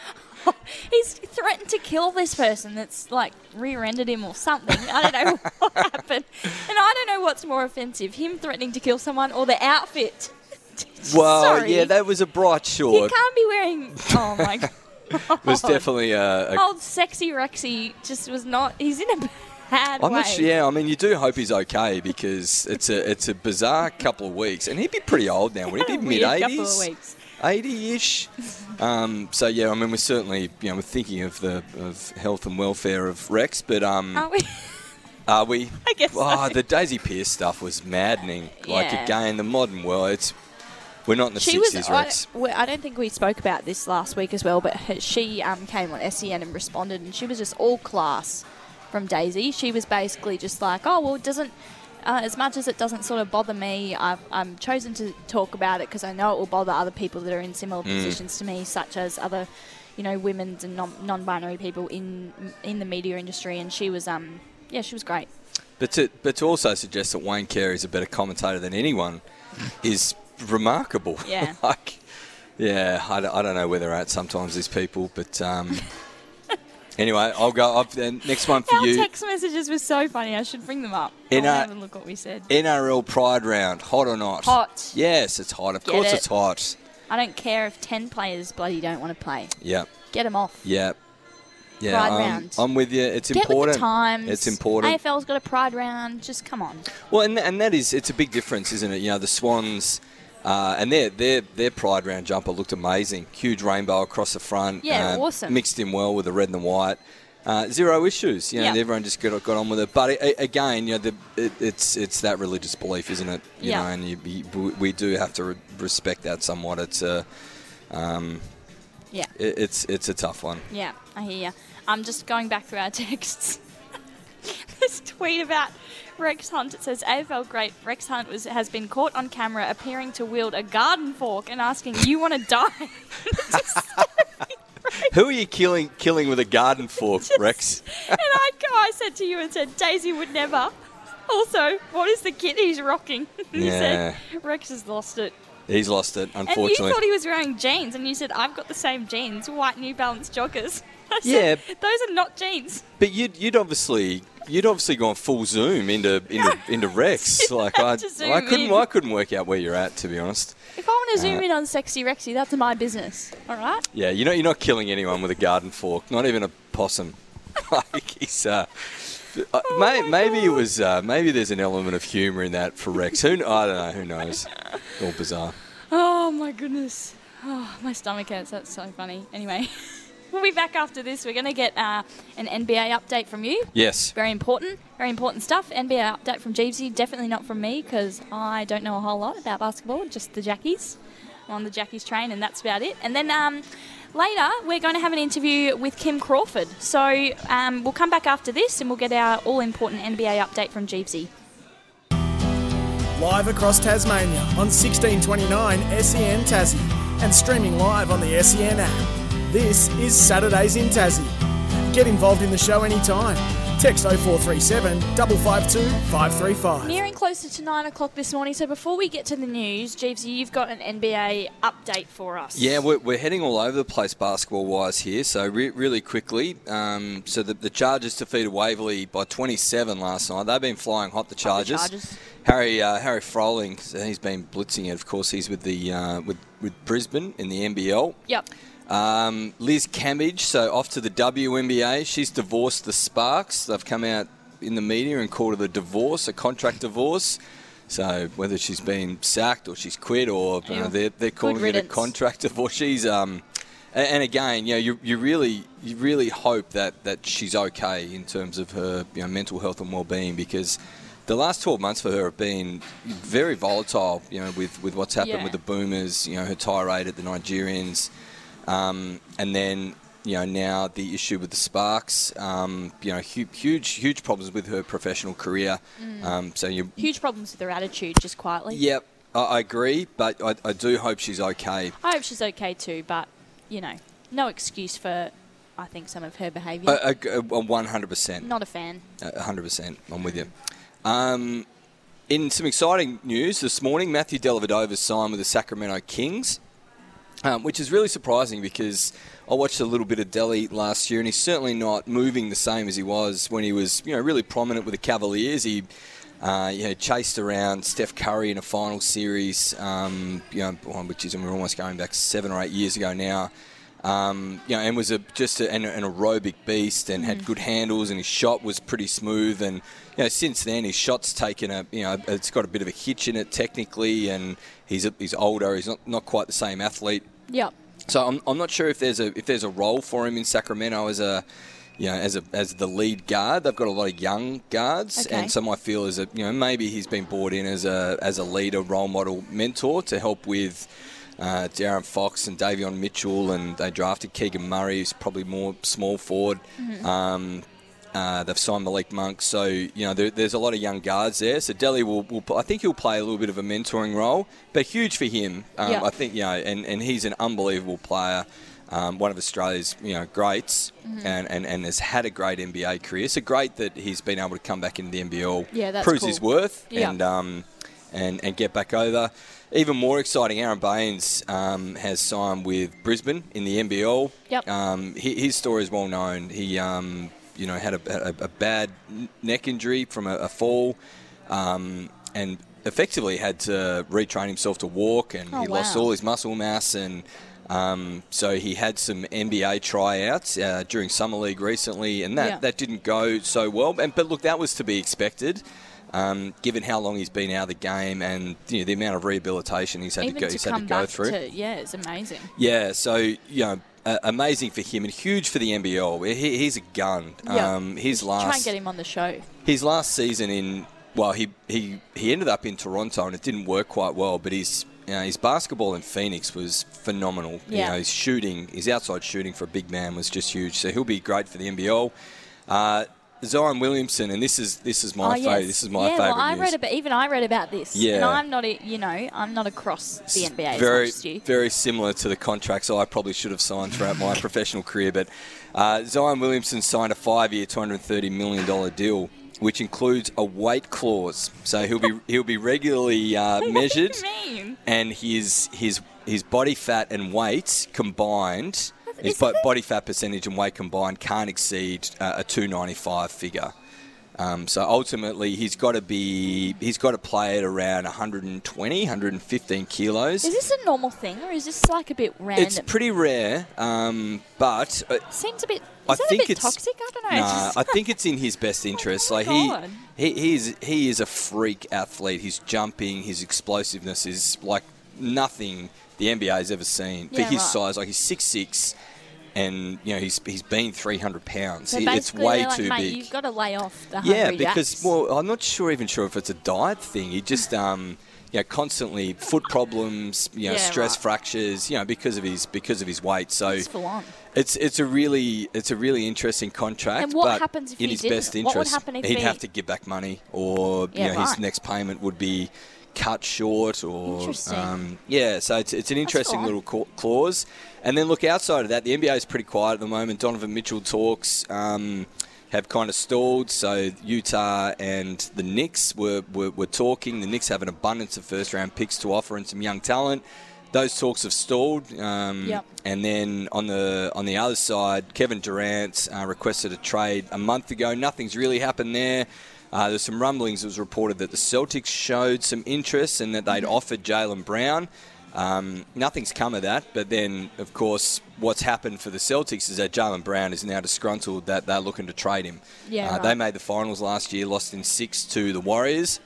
He's threatened to kill this person that's like rear-ended him or something. I don't know what happened, and I don't know what's more offensive: him threatening to kill someone or the outfit. Well, Sorry. yeah, that was a bright short. He short. can't be wearing. Oh my god! It was definitely a, a Old sexy Rexy just was not. He's in a bad I'm way. not sure. Yeah, I mean, you do hope he's okay because it's a it's a bizarre couple of weeks, and he'd be pretty old now. Would he be mid Weird couple of eighties, weeks. eighty ish? Um, so yeah, I mean, we're certainly you know we're thinking of the of health and welfare of Rex, but um, Aren't we? are we? I guess Oh, so. the Daisy Pearce stuff was maddening. Like Yeah. again, the modern world. It's we're not in the She sixties, I, Rex. well, I don't think we spoke about this last week as well, but her, she um, came on SEN and responded, and she was just all class from Daisy. She was basically just like, "Oh well, it doesn't." Uh, as much as it doesn't sort of bother me, I've I'm chosen to talk about it because I know it will bother other people that are in similar positions to me, such as other, you know, women and non- non-binary people in in the media industry. And she was, um, yeah, she was great. But to but to also suggest that Wayne Carey is a better commentator than anyone is remarkable. Yeah. like, yeah, I, don't- I don't know where they're at sometimes these people, but um, Anyway, I'll go up. Then next one for Our you. text messages were so funny. I should bring them up. In I'll have a look what we said. NRL Pride Round, hot or not? Hot. Yes, it's hot. Of Get course, it. it's hot. I don't care if ten players bloody don't want to play. Yeah, Get them off. yeah, yeah. Pride um, round. I'm with you. It's Get important. with the times. It's important. AFL's got a pride round. Just come on. Well, and, and that is it's a big difference, isn't it? You know, the Swans. Uh, and their, their their pride round jumper looked amazing. Huge rainbow across the front. Yeah, uh, awesome. Mixed in well with the red and the white. Uh, zero issues. You know, Yeah. everyone just got, got on with it. But a, again, you know, the, it, it's it's that religious belief, isn't it? You Yeah. know, and you, you, we do have to re- respect that somewhat. It's a um, Yeah. it, it's it's a tough one. Yeah, I hear you. I'm just going back through our texts. this tweet about Rex Hunt. It says AFL great Rex Hunt was has been caught on camera appearing to wield a garden fork and asking, "You want to die?" Who are you killing killing with a garden fork, Rex? and I, I said to you and said, "Daisy would never." Also, what is the kit he's rocking? you Yeah. said Rex has lost it. He's lost it, And unfortunately. you thought he was wearing jeans, and you said, "I've got the same jeans, white New Balance joggers." I said, Yeah. those are not jeans. But you'd, you'd obviously you'd obviously gone full zoom into into, into Rex. Like I, I couldn't in. I couldn't work out where you're at to be honest. If I want to zoom Uh, in on sexy Rexy, that's my business. All right. Yeah, you know you're not killing anyone with a garden fork, not even a possum. like he's uh, uh, may, maybe it was uh, maybe there's an element of humour in that for Rex. Who I don't know. Who knows? All bizarre. Oh my goodness. Oh, my stomach hurts. That's so funny. Anyway, we'll be back after this. We're going to get uh, an NBA update from you. Yes. Very important. Very important stuff. NBA update from Geevesy. Definitely not from me because I don't know a whole lot about basketball. Just the Jackies. I'm on the Jackies train, and that's about it. And then um, later, we're going to have an interview with Kim Crawford. So um, we'll come back after this, and we'll get our all important NBA update from Geevesy. Live across Tasmania on 1629 SEN Tassie and streaming live on the SEN app. This is Saturdays in Tassie. Get involved in the show anytime. Text 0437 552 535. Nearing closer to nine o'clock this morning. So before we get to the news, Geevesy, you've got an NBA update for us. Yeah, we're, we're heading all over the place basketball wise here. So re- really quickly, um, so the, the Chargers defeated Waverley by 27 last night. They've been flying hot. The Chargers. Chargers. Harry uh, Harry Froling, he's been blitzing it. Of course, he's with the uh, with with Brisbane in the NBL. Yep. Um, Liz Cambage, so off to the WNBA. She's divorced the Sparks. They've come out in the media and called it a divorce, a contract divorce. So whether she's been sacked or she's quit or you know, they're, they're calling it a contract divorce, she's um, and again, you know, you, you really you really hope that, that she's okay in terms of her you know, mental health and well-being because the last 12 months for her have been very volatile, you know, with, with what's happened Yeah. with the Boomers, you know, her tirade at the Nigerians, um, and then you know now the issue with the Sparks, um, you know, hu- huge huge problems with her professional career. Mm. Um, so you, Huge problems with her attitude, just quietly. yep, I, I agree, but I, I do hope she's okay. I hope she's okay too, but you know, no excuse for, I think, some of her behaviour. A- a 100%. Not a fan. A hundred percent. I'm with you. Um, in some exciting news this morning, Matthew Dellavedova signed with the Sacramento Kings, um, which is really surprising because I watched a little bit of Delly last year, and he's certainly not moving the same as he was when he was, you know, really prominent with the Cavaliers. He uh, you know, chased around Steph Curry in a final series, um, you know, which is, and we're almost going back seven or eight years ago now. Um, you know, and was a, just a, an, an aerobic beast and had good handles, and his shot was pretty smooth. And you know, since then, his shot's taken a, you know, it's got a bit of a hitch in it technically, and he's a, he's older. He's not, not quite the same athlete. Yep. So I'm, I'm not sure if there's a if there's a role for him in Sacramento as a you know as a as the lead guard. They've got a lot of young guards, Okay. and some I feel is that you know maybe he's been brought in as a as a leader, role model, mentor to help with. Uh, De'Aaron Fox and Davion Mitchell, and they drafted Keegan Murray, who's probably more small forward. Um, uh, they've signed Malik Monk, so you know there, there's a lot of young guards there. So Delly will, will, I think he'll play a little bit of a mentoring role, but huge for him. Um, Yeah. I think you know, and, and he's an unbelievable player, um, one of Australia's you know greats, Mm-hmm. and, and, and has had a great NBA career. So great that he's been able to come back into the NBL, Yeah, that's proves cool. his worth, Yeah. and um, and, and get back over. Even more exciting, Aron Baynes um, has signed with Brisbane in the NBL. Yep. Um, he, his story is well known. He, um, you know, had a, a, a bad neck injury from a, a fall, um, and effectively had to retrain himself to walk, and Oh, he lost all his muscle mass and. Um, so he had some NBA tryouts uh, during summer league recently, and that, Yeah. that didn't go so well. And, but look, that was to be expected, um, given how long he's been out of the game and you know, the amount of rehabilitation he's had Even to go, to he's had to go through. to yeah, it's amazing. Yeah, so you know, uh, amazing for him and huge for the NBL. He, he's a gun. Yeah. Um, his last try and get him on the show. his last season in well, he, he he ended up in Toronto and it didn't work quite well. But his you know, his basketball in Phoenix was phenomenal. You Yeah. know, his shooting, his outside shooting for a big man was just huge. So he'll be great for the NBL. Uh, Zion Williamson, and this is this is my oh, favorite. yes. This is my yeah, favorite well, I news. read about even I read about this. Yeah. and I'm not, a, you know, I'm not across the NBA as very, much as you. very similar to the contracts I probably should have signed throughout my professional career. But uh, Zion Williamson signed a five-year, two hundred thirty million dollar deal, which includes a weight clause. So he'll be he'll be regularly uh, measured, What do you mean? and his his his body fat and weight combined. His bo- body fat percentage and weight combined can't exceed uh, a 295 figure. Um, so ultimately, he's got to be he's got to play at around 120, 115 kilos. Is this a normal thing or is this like a bit random? It's pretty rare, um, but uh, Seems a bit. Is I that think a bit it's toxic? I don't know. Nah, I think it's in his best interest. Oh my like he, God. he, he's he is a freak athlete. His jumping, his explosiveness is like nothing the NBA has ever seen for Yeah, his right. size. Like he's six six, and you know he's he's been three hundred pounds. so He- it's way like, too big. You've got to lay off the Yeah, because jacks." well, I'm not sure even sure if it's a diet thing. He just um, you know, constantly foot problems, you know, Yeah, stress right. fractures, you know, because of his because of his weight. So It's it's it's a really it's a really interesting contract. And what but happens if in he his didn't? best What would interest, happen if he'd he- have to give back money, or Yeah, you know, his next payment would be cut short, or um, yeah. So it's it's an interesting little clause. And then look outside of that, the NBA is pretty quiet at the moment. Donovan Mitchell talks. Um, have kind of stalled. So Utah and the Knicks were, were, were talking. The Knicks have an abundance of first round picks to offer and some young talent. Those talks have stalled. Um, Yep. And then on the on the other side, Kevin Durant uh, requested a trade a month ago. Nothing's really happened there. Uh, there's some rumblings. It was reported that the Celtics showed some interest and that they'd offered Jaylen Brown. Um, nothing's come of that, but then, of course, what's happened for the Celtics is that Jaylen Brown is now disgruntled that they're looking to trade him. Yeah, uh, right. They made the finals last year, lost in six to the Warriors.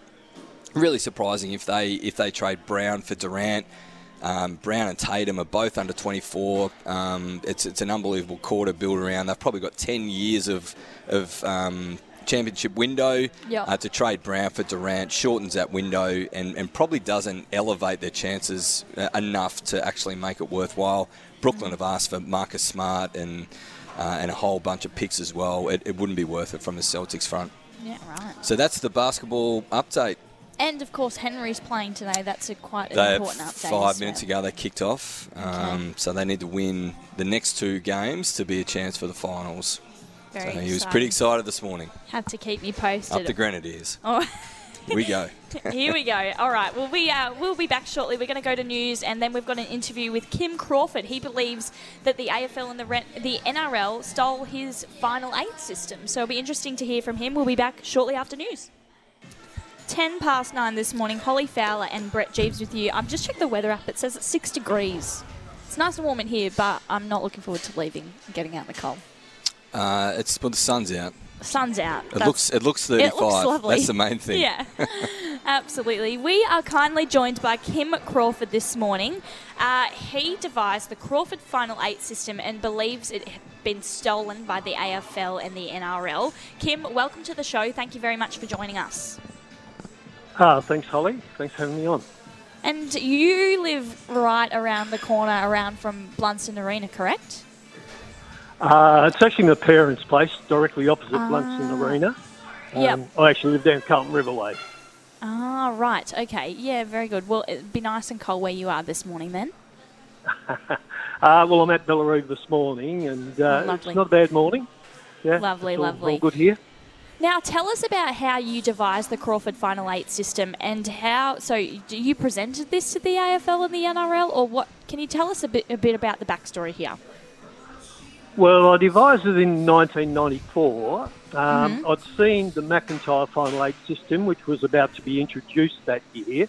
Really surprising if they if they trade Brown for Durant. Um, Brown and Tatum are both under 24. Um, it's it's an unbelievable core to build around. They've probably got 10 years of of um, championship window Yep. uh, to trade Brown for Durant shortens that window and, and probably doesn't elevate their chances uh, enough to actually make it worthwhile. Brooklyn have asked for Marcus Smart and uh, and a whole bunch of picks as well. It, it wouldn't be worth it from the Celtics front. yeah, right. So that's the basketball update. And of course, Henry's playing today. That's a quite an They important update. five minutes well. ago they kicked off, um, so they need to win the next two games to be a chance for the finals. Very so he was pretty excited this morning. Have to keep me posted. Up the Grenadiers. Oh. we go. Here we go. All right. Well, we uh, we'll be back shortly. We're going to go to news, and then we've got an interview with Kim Crawford. He believes that the AFL and the Ren- the NRL stole his final eight system. So it'll be interesting to hear from him. We'll be back shortly after news. Ten past nine this morning. Holly Fowler and Brett Geeves with you. I've just checked the weather app. It says it's six degrees. It's nice and warm in here, but I'm not looking forward to leaving and getting out in the cold. Uh, it's well, the sun's out. The sun's out. It That's- looks it looks 35. It looks lovely. That's the main thing. Yeah, absolutely. We are kindly joined by Kim Crawford this morning. Uh, he devised the Crawford Final Eight system and believes it had been stolen by the AFL and the NRL. Kim, welcome to the show. Thank you very much for joining us. Ah, thanks, Holly. Thanks for having me on. And you live right around the corner, around from Blundstone Arena, correct? Uh, it's actually my parents' place, directly opposite. Blundstone Arena. Yep. I actually live down Carlton Riverway. Ah, right. Okay. Yeah, very good. Well, it'd be nice and cold where you are this morning then. Uh, well, I'm at Bellerive this morning, and uh, Oh, lovely. it's not a bad morning. Yeah, Lovely, all, lovely. All good here. Now, tell us about how you devised the Crawford Final Eight system and how. So, do you presented this to the AFL and the NRL, or what? Can you tell us a bit, a bit about the backstory here? Well, I devised it in 1994. Um, Mm-hmm. I'd seen the McIntyre Final Eight system, which was about to be introduced that year.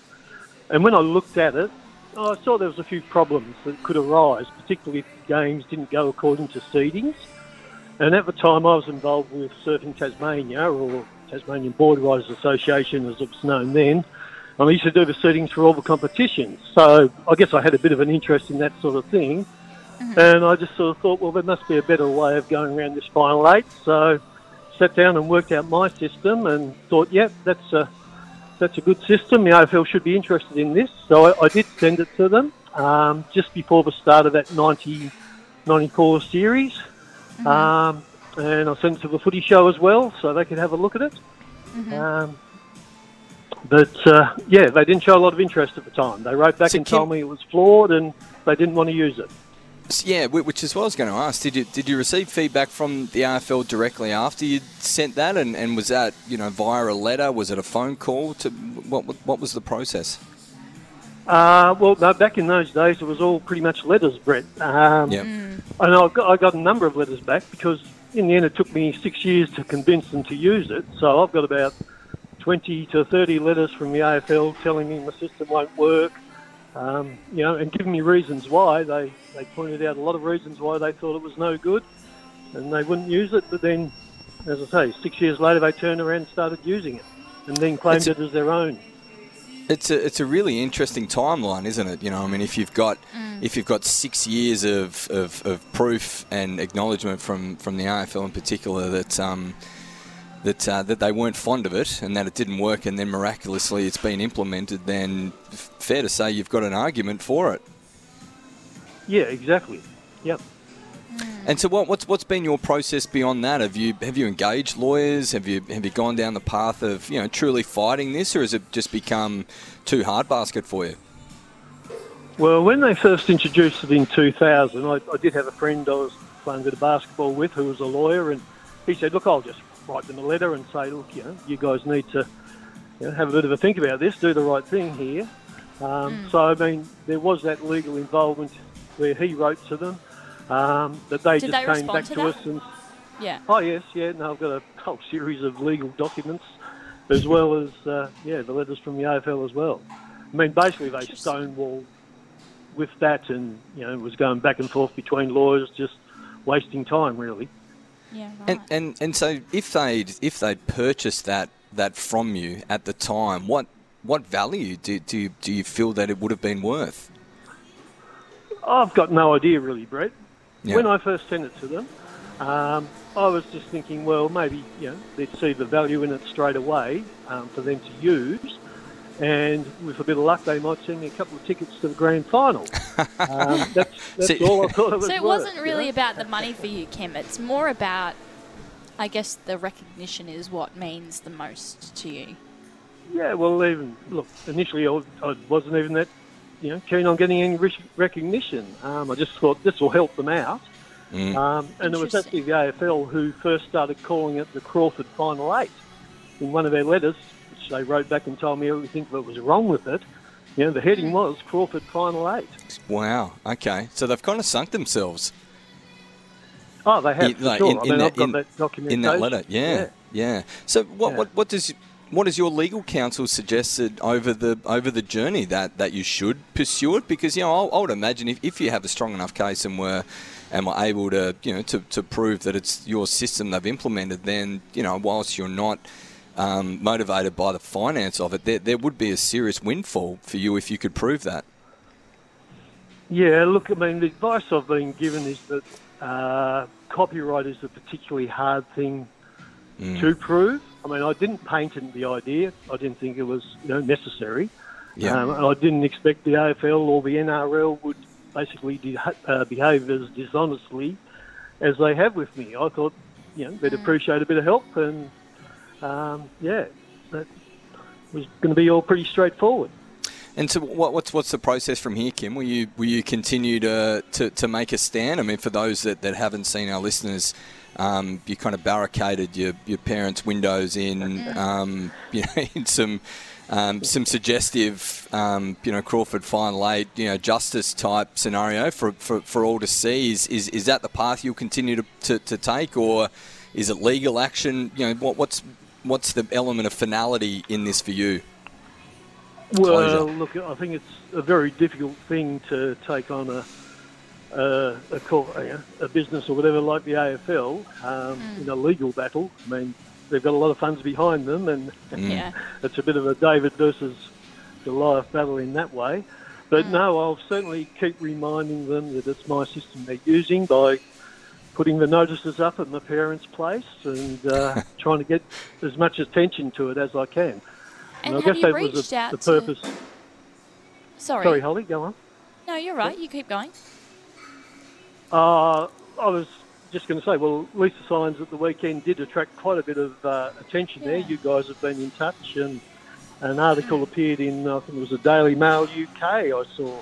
And when I looked at it, I saw there was a few problems that could arise, particularly if games didn't go according to seedings. And at the time, I was involved with Surfing Tasmania, or Tasmanian Board Riders Association, as it was known then. I used to do the seedings for all the competitions. So I guess I had a bit of an interest in that sort of thing. And I just sort of thought, well, there must be a better way of going around this final eight. So sat down and worked out my system and thought, yeah, that's a, that's a good system. The AFL should be interested in this. So I, I did send it to them um, just before the start of that 90, 94 series. Um, and I sent it to the footy show as well so they could have a look at it. Um, but uh, yeah, they didn't show a lot of interest at the time. They wrote back So and told me it was flawed and they didn't want to use it. Yeah, which is what I was going to ask. Did you did you receive feedback from the AFL directly after you sent that, and, and was that you know via a letter? Was it a phone call? To what what was the process? Uh, well, no, back in those days, it was all pretty much letters, Brett. Um, Yeah. And I got, I got a number of letters back because in the end it took me six years to convince them to use it. So I've got about 20 to 30 letters from the AFL telling me my system won't work, um, you know, and giving me reasons why. They, they pointed out a lot of reasons why they thought it was no good and they wouldn't use it. But then, as I say, six years later they turned around and started using it and then claimed a- it as their own. It's a it's a really interesting timeline, isn't it? You know, I mean, if you've got if you've got six years of, of, of proof and acknowledgement from, from the AFL in particular that um, that uh, that they weren't fond of it and that it didn't work, and then miraculously it's been implemented, then f- fair to say you've got an argument for it. Yeah, exactly. Yep. And so, what, what's what's been your process beyond that? Have you have you engaged lawyers? Have you have you gone down the path of you know truly fighting this, or has it just become too hard basket for you? Well, when they first introduced it in 2000, I, I did have a friend I was playing a bit of basketball with who was a lawyer, and he said, "Look, I'll just write them a letter and say, look, you know, you guys need to you know, have a bit of a think about this, do the right thing here." Um, So, I mean, there was that legal involvement where he wrote to them um, that they Did just they came back to to, us and Yeah. Oh yes, yeah. No, I've got a whole series of legal documents, as well as uh, yeah, the letters from the AFL as well. I mean, basically they stonewalled with that, and you know, it was going back and forth between lawyers, just wasting time, really. Yeah. Right. And and, and so if they if they purchased that that from you at the time, what what value do do you, do you feel that it would have been worth? I've got no idea, really, Brett. Yeah. When I first sent it to them, um, I was just thinking, well, maybe you know they'd see the value in it straight away um, for them to use, and with a bit of luck, they might send me a couple of tickets to the grand final. um, that's that's See- all I thought it was So it worth, wasn't you really know? about the money for you, Kim. It's more about, I guess, the recognition is what means the most to you. Yeah, well, even look, initially I, I wasn't even that, you know, keen on getting any recognition. Um, I just thought this will help them out. Mm. Um, and it was actually the AFL who first started calling it the Crawford Final Eight. In one of their letters, which they wrote back and told me everything that was wrong with it, you know, the heading mm. was Crawford Final Eight. Wow. Okay. So they've kind of sunk themselves Oh, they have, In- like, sure. in- I in mean, that- I've got in- that documentation. in that letter. Yeah. Yeah. So what, Yeah. what what does what does your legal counsel suggested over the over the journey that, that you should pursue it? Because you know I, I would imagine if, if you have a strong enough case and were and were able to you know to, to prove that it's your system they've implemented, then you know whilst you're not um, motivated by the finance of it, there, there would be a serious windfall for you if you could prove that. Yeah, look, I mean, the advice I've been given is that uh, copyright is a particularly hard thing Mm. to prove. I mean, I didn't paint in the idea. I didn't think it was you know, necessary. Yeah. Um, and I didn't expect the AFL or the NRL would basically de- uh, behave as dishonestly as they have with me. I thought, you know, they'd appreciate a bit of help, and um, yeah, that was going to be all pretty straightforward. And so, what, what's what's the process from here, Kim? Will you will you continue to, to, to make a stand? I mean, for those that, that haven't seen our listeners, um, you kind of barricaded your, your parents' windows in, um, you know, in some um, some suggestive, um, you know, Crawford fine late, you know, justice type scenario for, for, for all to see. Is, is is that the path you'll continue to, to, to take, or is it legal action? You know, what, what's what's the element of finality in this for you? Well, Closure. look, I think it's a very difficult thing to take on a a, a, cor- you a business or whatever like the AFL um, hmm. in a legal battle. I mean, they've got a lot of funds behind them, and hmm. Yeah. it's a bit of a David versus Goliath battle in that way. But hmm. no, I'll certainly keep reminding them that it's my system they're using by putting the notices up at my parents' place and uh, trying to get as much attention to it as I can. And I have guess you that reached was the, out the to? purpose. Sorry. Sorry, Holly, go on. No, you're right. You keep going. Uh, I was just going to say, well, Lisa Signs at the weekend did attract quite a bit of uh, attention there. You guys have been in touch, and an article appeared in, I think it was the Daily Mail UK. I saw.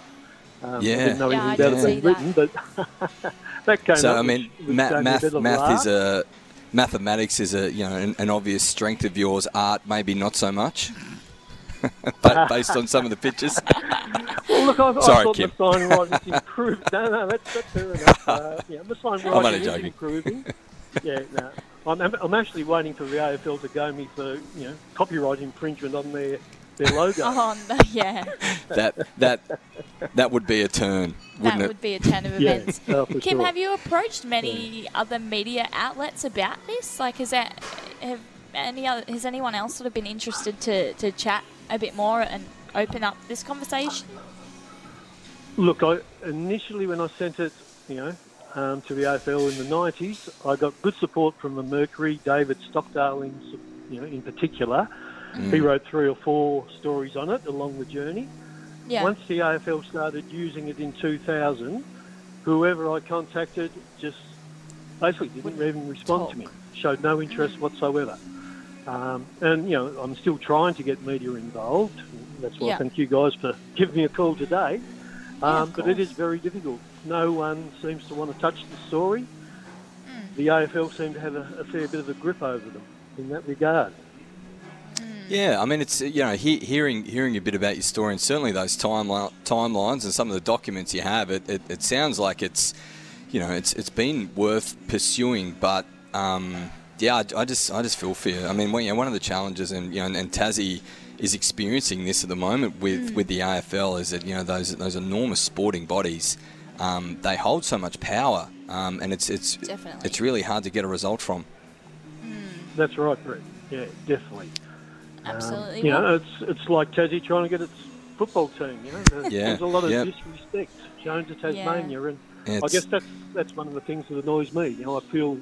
Um, Yeah. I didn't know Yeah, anything I about it see being written, but that came So up. I mean, which- which ma- a math math is a mathematics is a you know an, an obvious strength of yours. Art maybe not so much, but based on some of the pictures. Well, look, I, I Sorry, thought Kim. the sign improved. No, no, that's, that's fair enough. Uh, yeah, the sign only writing is joking. improving. Yeah, no. I'm, I'm actually waiting for the AFL to go me for you know copyright infringement on their their logo. Oh, no, yeah. that that that would be a turn, that wouldn't it? would be a turn of Yeah, events. oh, for Kim, sure. have you approached many other media outlets about this? Like, has that have any other has anyone else sort of been interested to, to chat a bit more and open up this conversation? Look, I initially when I sent it, you know, um, to the AFL in the '90s, I got good support from the Mercury, David Stockdale, in you know, in particular. He wrote three or four stories on it along the journey. Yeah. Once the AFL started using it in 2000, whoever I contacted just basically didn't even respond to me, showed no interest whatsoever. Um, and, you know, I'm still trying to get media involved. That's why Yeah. I thank you guys for giving me a call today. Um, of but it is very difficult. No one seems to want to touch the story. Mm. The AFL seem to have a, a fair bit of a grip over them in that regard. Yeah, I mean, it's you know, he, hearing hearing a bit about your story and certainly those timeline timelines and some of the documents you have, it, it, it sounds like it's you know, it's it's been worth pursuing, but um, yeah, I, I just I just feel for you. I mean, one, you know, one of the challenges, and you know, and, and Tassie is experiencing this at the moment with, with the AFL is that you know those those enormous sporting bodies, um, they hold so much power, um, and it's it's Definitely. it's really hard to get a result from. That's right, Brett. Yeah, definitely. Absolutely. Um, you know, it's it's like Tassie trying to get its football team. You know, there's, Yeah, there's a lot of yep. disrespect shown to Tasmania, and I guess that's that's one of the things that annoys me. You know, I feel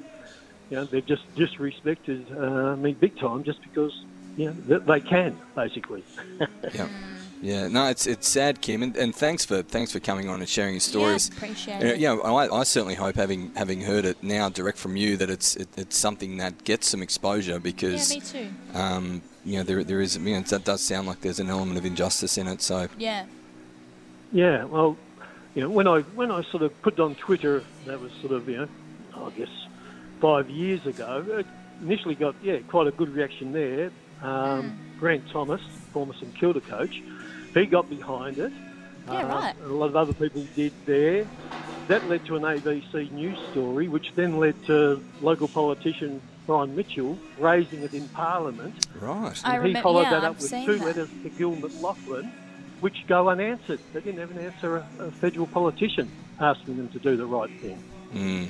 you know they've just disrespected uh, me big time just because you know th- they can basically. Yeah, yeah. No, it's it's sad, Kim, and, and thanks for thanks for coming on and sharing your stories. Yeah, appreciate You know, it. you know, I, I certainly hope having having heard it now direct from you that it's it, it's something that gets some exposure because yeah, because me too. um, you know there there is you know that does sound like there's an element of injustice in it. So Yeah. Yeah, well, you know, when I when I sort of put it on Twitter, that was sort of you know, I guess five years ago. It initially got yeah quite a good reaction there. Um, Grant Thomas, former St Kilda coach, he got behind it. Yeah, Uh, right. and A lot of other people did there. That led to an ABC News story, which then led to local politician Brian Mitchell raising it in Parliament. right, I And he remem- followed yeah, that I've up with two that. letters to Gill McLachlan, which go unanswered. They didn't even answer a, a federal politician asking them to do the right thing. mm,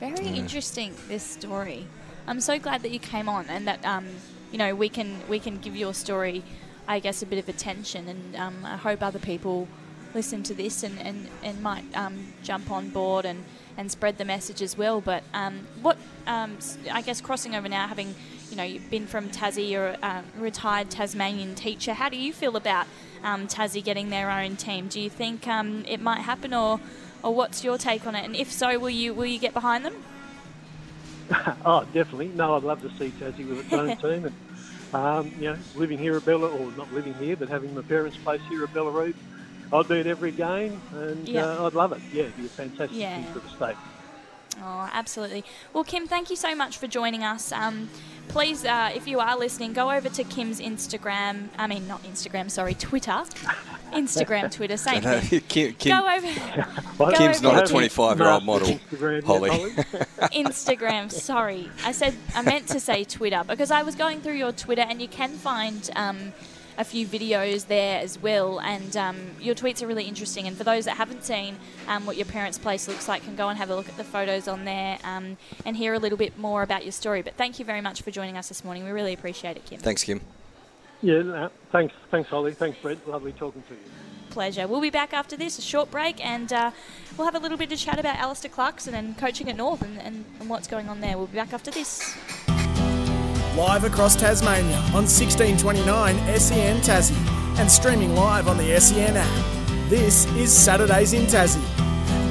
Very interesting this story. I'm so glad that you came on and that um, you know we can we can give your story, I guess, a bit of attention, and um, I hope other people listen to this and and, and might um, jump on board and, and spread the message as well. But um, what um, I guess crossing over now, having you know you've been from Tassie, you're a um, retired Tasmanian teacher. How do you feel about um, Tassie getting their own team? Do you think um, it might happen, or or what's your take on it? And if so, will you will you get behind them? Oh, definitely. No, I'd love to see Tassie with its own team. And Um, you know, living here at Bella, or not living here, but having my parents' place here at Bellerive, I'd do it every game, and uh, I'd love it. Yeah, it'd be a fantastic Yeah. thing for the state. Oh, absolutely. Well, Kim, thank you so much for joining us. Um, please, uh, if you are listening, go over to Kim's Instagram. I mean, not Instagram, sorry, Twitter. Instagram, Twitter, same thing. Kim, Kim, Go over Well, Go Kim's over not a 25 year old model, Instagram, Holly. Instagram. Sorry, I said I meant to say Twitter because I was going through your Twitter and you can find um, a few videos there as well. And um, your tweets are really interesting. And for those that haven't seen um, what your parents' place looks like, can go and have a look at the photos on there um, and hear a little bit more about your story. But thank you very much for joining us this morning. We really appreciate it, Kim. Thanks, Kim. Yeah, no, thanks, thanks, Holly. Thanks, Brett. Lovely talking to you. Pleasure. We'll be back after this, a short break, and uh, we'll have a little bit of chat about Alastair Clarkson and coaching at North and, and, and what's going on there. We'll be back after this. Live across Tasmania on 1629 SEN Tassie and streaming live on the SEN app. This is Saturdays in Tassie.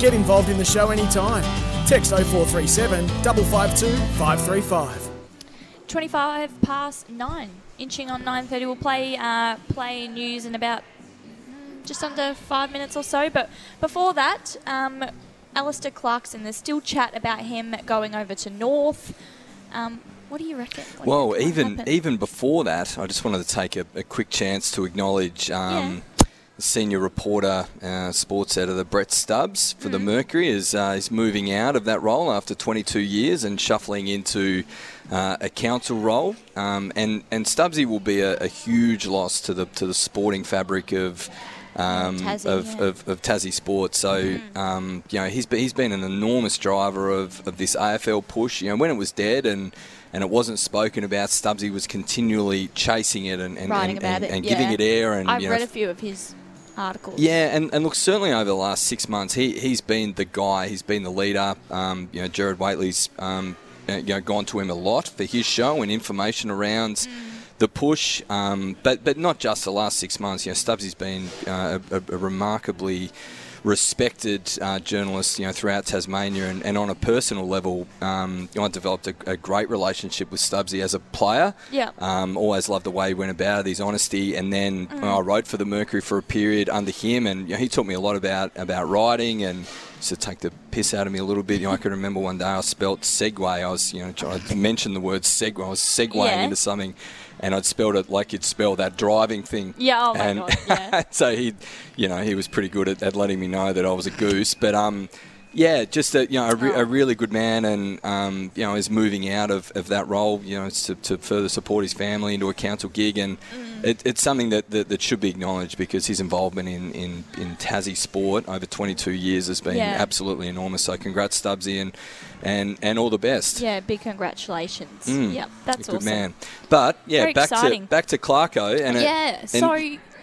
Get involved in the show anytime. Text 0437 552 535. 25 past 9 inching on 9.30 we'll play uh, play news in about mm, just under five minutes or so but before that um, Alastair Clarkson there's still chat about him going over to North um, what do you reckon What do you Well, even happen? even before that, I just wanted to take a, a quick chance to acknowledge um, the senior reporter, uh, sports editor Brett Stubbs for the Mm-hmm. Mercury is uh, is moving out of that role after 22 years and shuffling into uh, a council role. Um, and and Stubbsy will be a, a huge loss to the to the sporting fabric of. Um, Tassie, of, yeah. of, of Tassie sports, so Mm-hmm. um, you know he's been, he's been an enormous driver of, of this AFL push. You know when it was dead and and it wasn't spoken about. Stubbsy was continually chasing it and, and, writing and, and, it and yeah. giving it air. And I've you know, read a few of his articles yeah, and, and look, certainly over the last six months, he he's been the guy. He's been the leader. Um, you know, Jared Waitley's um, you know gone to him a lot for his show and information around. Mm. The push, um, but but not just the last six months. You know, Stubbsy's been uh, a, a remarkably respected uh, journalist, you know, throughout Tasmania, and, and on a personal level, um, you know, I developed a, a great relationship with Stubbsy as a player. Yeah. Um, always loved the way he went about it, his honesty, and then Mm. I wrote for the Mercury for a period under him, and you know, he taught me a lot about about writing and to take the piss out of me a little bit. You know, I can remember one day I spelt segue. I was, you know, trying to mention the word segue. I was segueing Yeah. into something, and I'd spelled it like you'd spell that driving thing. Yeah, oh my and God, yeah. so he, you know, he was pretty good at, at letting me know that I was a goose. But um, yeah, just a you know a, re- Oh. a really good man, and um, you know is moving out of, of that role, you know, to, to further support his family into a council gig, and Mm. it, it's something that, that, that should be acknowledged because his involvement in, in, in Tassie sport over 22 years has been Yeah. absolutely enormous. So congrats, Stubbsy, and and and all the best. yeah big congratulations Mm. yep that's good awesome man. But yeah, Very back exciting. to back to Clarko, and it- yeah and so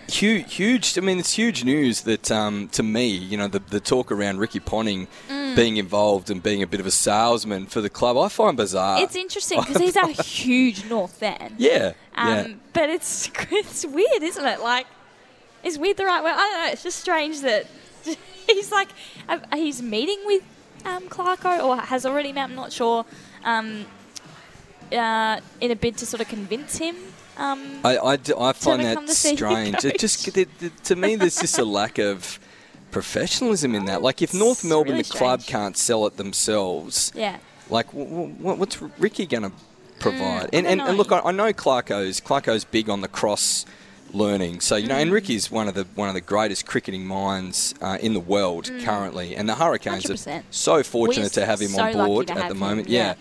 huge, huge. I mean, it's huge news that um, to me, you know, the, the talk around Ricky Ponting Mm. being involved and being a bit of a salesman for the club, I find bizarre. it's interesting because he's a huge North fan yeah, Um, yeah. But it's it's weird, isn't it? Like, is weird the right word? I don't know. It's just strange that he's like uh, he's meeting with um, Clarko or has already met. I'm not sure. Um, uh, in a bid to sort of convince him. Um, I, I, d- I find that strange. It just coach. it, it- to me, there's just a lack of professionalism in that. Like, if North Melbourne, really the club, strange. can't sell it themselves, yeah. like, w- w- what's Ricky going to provide? Mm, and, and, and look. I, I know Clarko's Clarko's big on the cross learning. So you know, Mm. and Ricky's one of the one of the greatest cricketing minds uh, in the world currently, and the Hurricanes 100%. are so fortunate Mm. To have him so on board at the moment. yeah. yeah.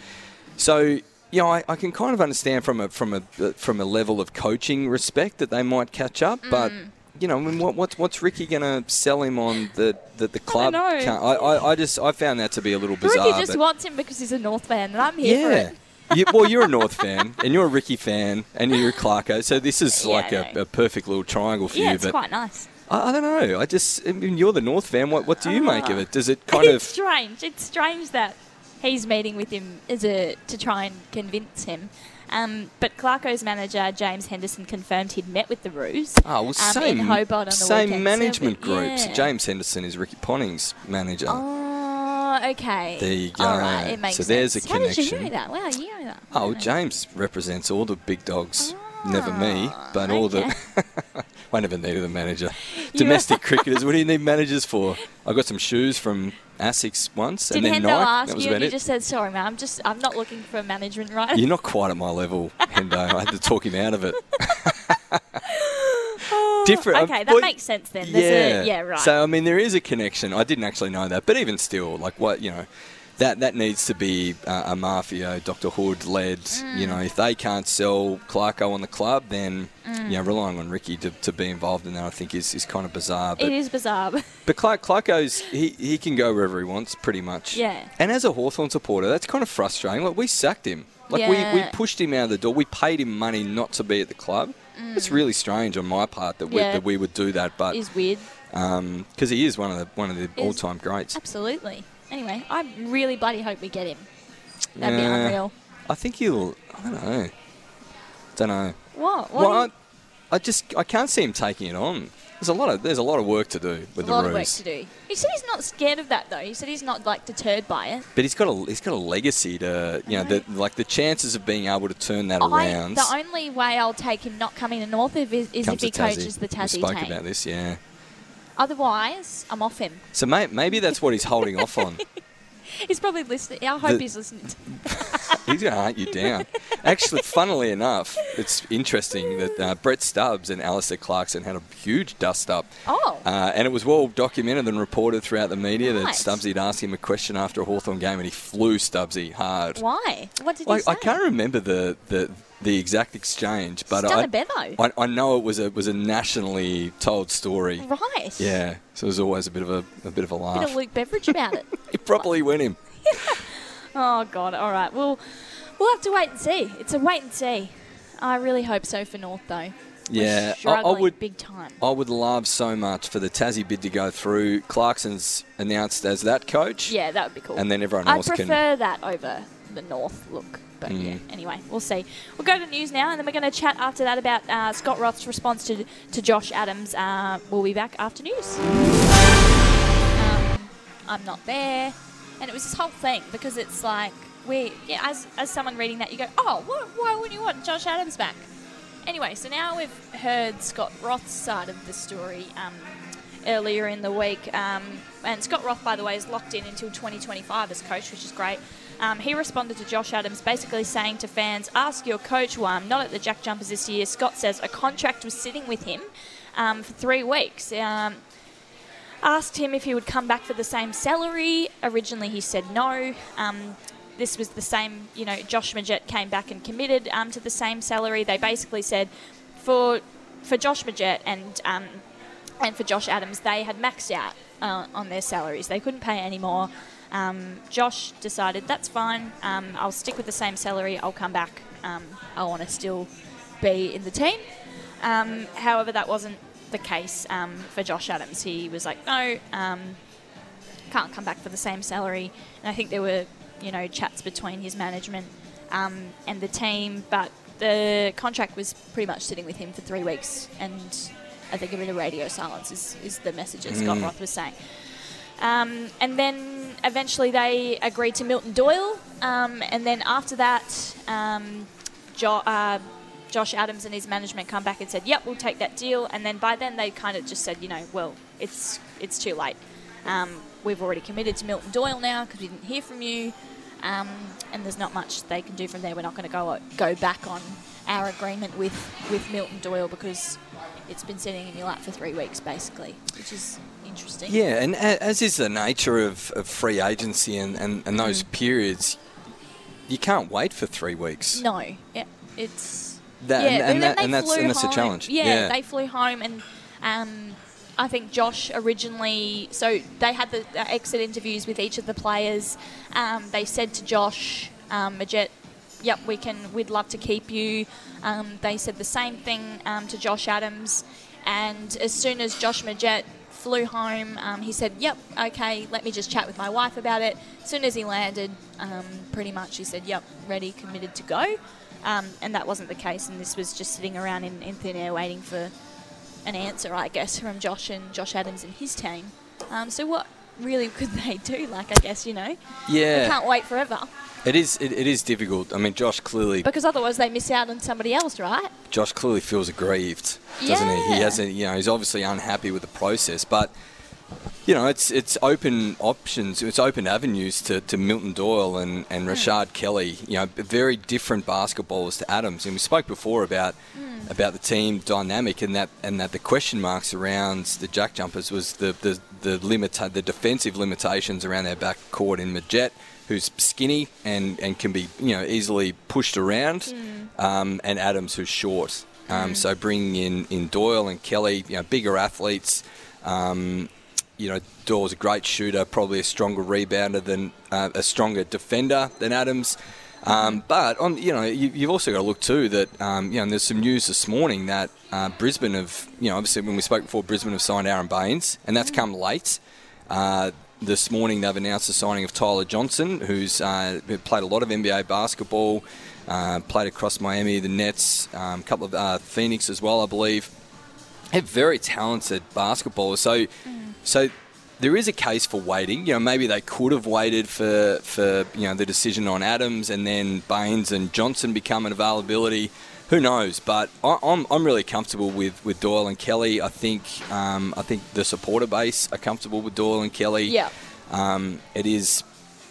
So you know, I, I can kind of understand from a from a from a level of coaching respect that they might catch up, but. Mm. You know, I mean, what, what's what's Ricky going to sell him on that the, the club? know. I, I, I just I found that to be a little bizarre. Ricky just wants him because he's a North fan, and I'm here for yeah. it. You, well, you're a North fan, and you're a Ricky fan, and you're a Clarko, so this is Yeah, like I a, know. a perfect little triangle for Yeah, you. it's But quite nice. I, I don't know. I just, I mean, you're the North fan. What, what do you make of it? Does it kind it's of? strange. It's strange that he's meeting with him as a to try and convince him. Um, but Clarko's manager James Henderson confirmed he'd met with the Roos. Oh, well, um, same, in Hobart on the same weekend. So, management groups. yeah. James Henderson is Ricky Ponting's manager. Oh, okay. There you go. All right, it makes So there's a sense. How did you connection. know that? Wow, you know that. Oh. James represents all the big dogs never me, ah, but all the. I never needed a manager. Domestic cricketers, what do you need managers for? I got some shoes from Asics once, Did and then Hendo Nike. ask that was you about you it. just said, sorry, man, I'm just, I'm not looking for management right You're not quite at my level, Hendo. I had to talk him out of it. Different. Okay, that but- makes sense then. There's yeah. A, yeah, right. So I mean, there is a connection. I didn't actually know that, but even still, like what you know, that that needs to be uh, a mafia, Doctor Hood led. You know, if they can't sell Clarko on the club, then you know, relying on Ricky to, to be involved in that, I think is, is kind of bizarre. But it is bizarre. but Clark, Clarko's he, he can go wherever he wants, pretty much. Yeah. And as a Hawthorn supporter, that's kind of frustrating. Like we sacked him. Like we, we pushed him out of the door. We paid him money not to be at the club. It's really strange on my part that we, Mm. That we would do that, but is weird. because he is one of the one of the all time greats. Absolutely. Anyway, I really bloody hope we get him. That'd be unreal. I think he'll. I don't know. Don't know. What? What? well, I, I just I can't see him taking it on. There's a lot of there's a lot of work to do with a the lot of work to do. He said he's not scared of that though. He said he's not like deterred by it. But he's got a he's got a legacy to you know know. the, like the chances of being able to turn that I, around. the only way I'll take him not coming to North is, is if he coaches the we Tassie spoke team. about this, yeah. Otherwise, I'm off him. So may, maybe that's what he's holding off on. He's probably listening. I hope The- he's listening. He's going to hunt you down. Actually, funnily enough, it's interesting that uh, Brett Stubbs and Alastair Clarkson had a huge dust up. Oh. Uh, and it was well documented and reported throughout the media that Stubbsy had asked him a question after a Hawthorn game and he flew Stubbsy hard. Why? What did he Like, say? I can't remember the, the, the exact exchange, but I. I, I know it was a was a nationally told story. Right. Yeah, so it was always a bit of a, a bit of a Bit laugh. of Luke Beveridge about it. He probably went him. Oh God! All right. Well, we'll have to wait and see. It's a wait and see. I really hope so for North though. Yeah, I, I would. big time. I would love so much for the Tassie bid to go through. Clarkson's announced as that coach. Yeah, that would be cool. And then everyone I'd else can- I prefer that over the North look. But yeah, Mm. anyway, we'll see. We'll go to news now, and then we're going to chat after that about uh, Scott Roth's response to, to Josh Adams. Uh, we'll be back after news. Um, I'm not there, and it was this whole thing because it's like we, yeah, as as someone reading that, you go, oh, what, why wouldn't you want Josh Adams back? Anyway, so now we've heard Scott Roth's side of the story um, earlier in the week. Um, and Scott Roth, by the way, is locked in until 2025 as coach, which is great. Um, he responded to Josh Adams basically saying to fans, Ask your coach why I'm not at the Jack Jumpers this year. Scott says a contract was sitting with him um, for three weeks. Um, asked him if he would come back for the same salary. Originally, he said no. Um, this was the same, you know, Josh Magette came back and committed um, to the same salary. They basically said for for Josh Magette and um, and for Josh Adams, they had maxed out uh, on their salaries. They couldn't pay any more. Um, Josh decided that's fine. Um, I'll stick with the same salary. I'll come back. Um, I want to still be in the team. Um, however, that wasn't the case um, for Josh Adams. He was like, no, um, can't come back for the same salary. And I think there were, you know, chats between his management um, and the team, but the contract was pretty much sitting with him for three weeks. And I think a bit of radio silence is, is the message that Scott Roth was saying. Um, and then eventually they agreed to Milton Doyle. Um, and then after that, um, jo- uh, Josh Adams and his management come back and said, "Yep, we'll take that deal." And then by then they kind of just said, "You know, well, it's it's too late. Um, we've already committed to Milton Doyle now because we didn't hear from you, um, and there's not much they can do from there. We're not going to go go back on our agreement with with Milton Doyle because it's been sitting in your lap for three weeks, basically, which is interesting. Yeah, and as is the nature of, of free agency and, and, and those Mm. periods, you can't wait for three weeks. No, yeah, it's That- yeah, and- and that- and that's- and that's a challenge. Yeah, Yeah. they flew home, and um, I think Josh originally. So they had the exit interviews with each of the players. Um, they said to Josh um, Magette, "Yep, we can. We'd love to keep you." Um, they said the same thing um, to Josh Adams, and as soon as Josh Magette flew home, um, he said, "Yep, okay, let me just chat with my wife about it." As soon as he landed, um, pretty much he said, "Yep, ready, committed to go." Um, and that wasn't the case, and this was just sitting around in, in thin air waiting for an answer, I guess, from Josh and Josh Adams and his team. Um, so what really could they do? Like, I guess you know, Yeah. they Yeah. can't wait forever. It is. It, it is difficult. I mean, Josh clearly. Because otherwise they miss out on somebody else, right? Josh clearly feels aggrieved, doesn't he? He hasn't. You know, he's obviously unhappy with the process, but. You know, it's it's open options, it's open avenues to, to Milton Doyle and, and hmm. Rashard Kelly. You know, very different basketballers to Adams. And we spoke before about hmm. About the team dynamic and that and that the question marks around the Jack Jumpers was the the the limit the defensive limitations around their back court in Magette, who's skinny and, and can be you know easily pushed around, um, and Adams who's short. Um, So bringing in, in Doyle and Kelly, you know, bigger athletes. Um, you know, Doyle's a great shooter, probably a stronger rebounder than uh, a stronger defender than Adams. Um, but on, you know, you, you've also got to look too that um, you know, there's some news this morning that uh, Brisbane have, you know, obviously when we spoke before, Brisbane have signed Aron Baynes, and that's come late. Uh, this morning they've announced the signing of Tyler Johnson, who's uh, played a lot of NBA basketball, uh, played across Miami, the Nets, a um, couple of uh, Phoenix as well, I believe have very talented basketballers. So, so there is a case for waiting. You know, maybe they could have waited for for you know the decision on Adams and then Baynes and Johnson become an availability. Who knows? But I, I'm, I'm really comfortable with, with Doyle and Kelly. I think um, I think the supporter base are comfortable with Doyle and Kelly. Yeah. Um, it is,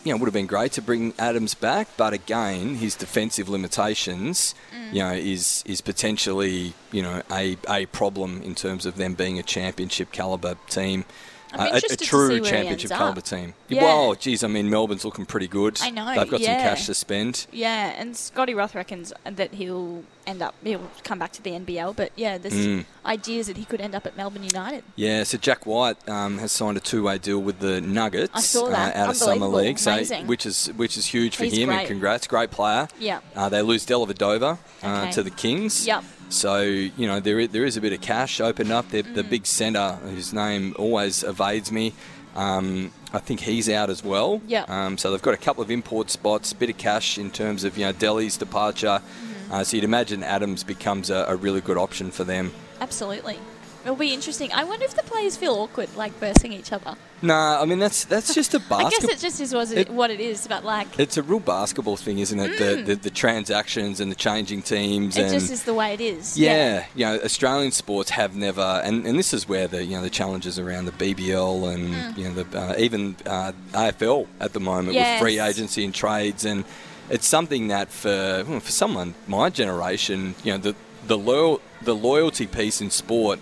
you know, would have been great to bring Adams back, but again, his defensive limitations, Mm. you know, is is potentially, you know, a, a problem in terms of them being a championship caliber team. A, a interested to see true championship caliber team. Yeah. Well, geez, I mean, Melbourne's looking pretty good. I know, They've got yeah. some cash to spend. Yeah, and Scotty Roth reckons that he'll end up, he'll come back to the NBL. But yeah, there's Mm. ideas that he could end up at Melbourne United. Yeah, so Jack White um, has signed a two-way deal with the Nuggets I saw that. Uh, out of summer league, so which is which is huge for He's him. And congrats, great player. Yeah. Uh, they lose Dellavedova uh, Okay. to the Kings. Yep. So you know there is, there is a bit of cash opened up. The, Mm. the big centre, whose name always evades me. Um, I think he's out as well. Yep. Um, so they've got a couple of import spots, a bit of cash in terms of you know Delly's departure. Mm-hmm. Uh, so you'd imagine Adams becomes a, a really good option for them. Absolutely. It'll be interesting. I wonder if the players feel awkward, like versing each other. Nah, I mean that's that's just a basketball. I guess it just is what it, It- what it is, but like, It's a real basketball thing, isn't it? The, the the transactions and the changing teams Mm. it just is the way it is. yeah, you know, Australian sports have never, and, and this is where the you know the challenges around the BBL and Mm. you know the uh, even uh, AFL at the moment Yes. with free agency and trades, and it's something that for for someone my generation, you know, the the loyal the loyalty piece in sport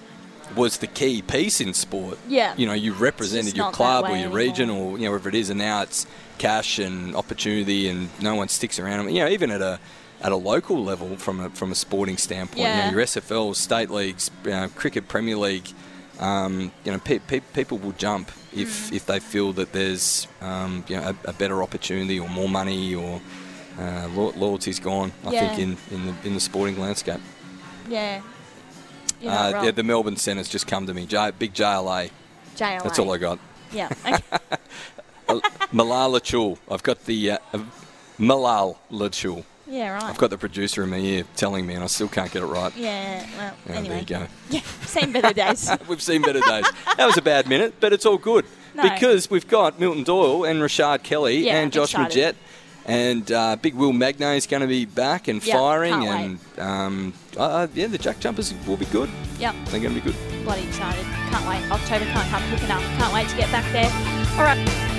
was the key piece in sport. Yeah. you know, you represented your club or your anymore. region or you know wherever it is, and now it's cash and opportunity, and no one sticks around. You know, even at a at a local level, from a from a sporting standpoint, Yeah. you know, your SFL, state leagues, you know, cricket, Premier League, um, you know, pe- pe- people will jump Mm. if if they feel that there's um, you know a, a better opportunity or more money or uh, lo- loyalty's gone. I Yeah. think in, in the in the sporting landscape. Yeah. Uh, yeah, the Melbourne Centre's just come to me. J- big JLA. JLA. That's all I got. Yeah. Okay. Malala Chul. I've got the uh, uh, Malal Lachul. yeah, right. I've got the producer in my ear telling me, and I still can't get it right. Yeah, well, anyway. There you go. Yeah, same better days. We've seen better days. That was a bad minute, but it's all good No. because we've got Milton Doyle and Rashard Kelly Yeah, and Josh excited. Magette. And uh, Big Will Magnay is going to be back and Yeah, firing, and um, uh, yeah, the Jack Jumpers will be good. yep, They're going to be good. bloody excited. Can't wait. October can't come quick enough. Can't wait to get back there. All right.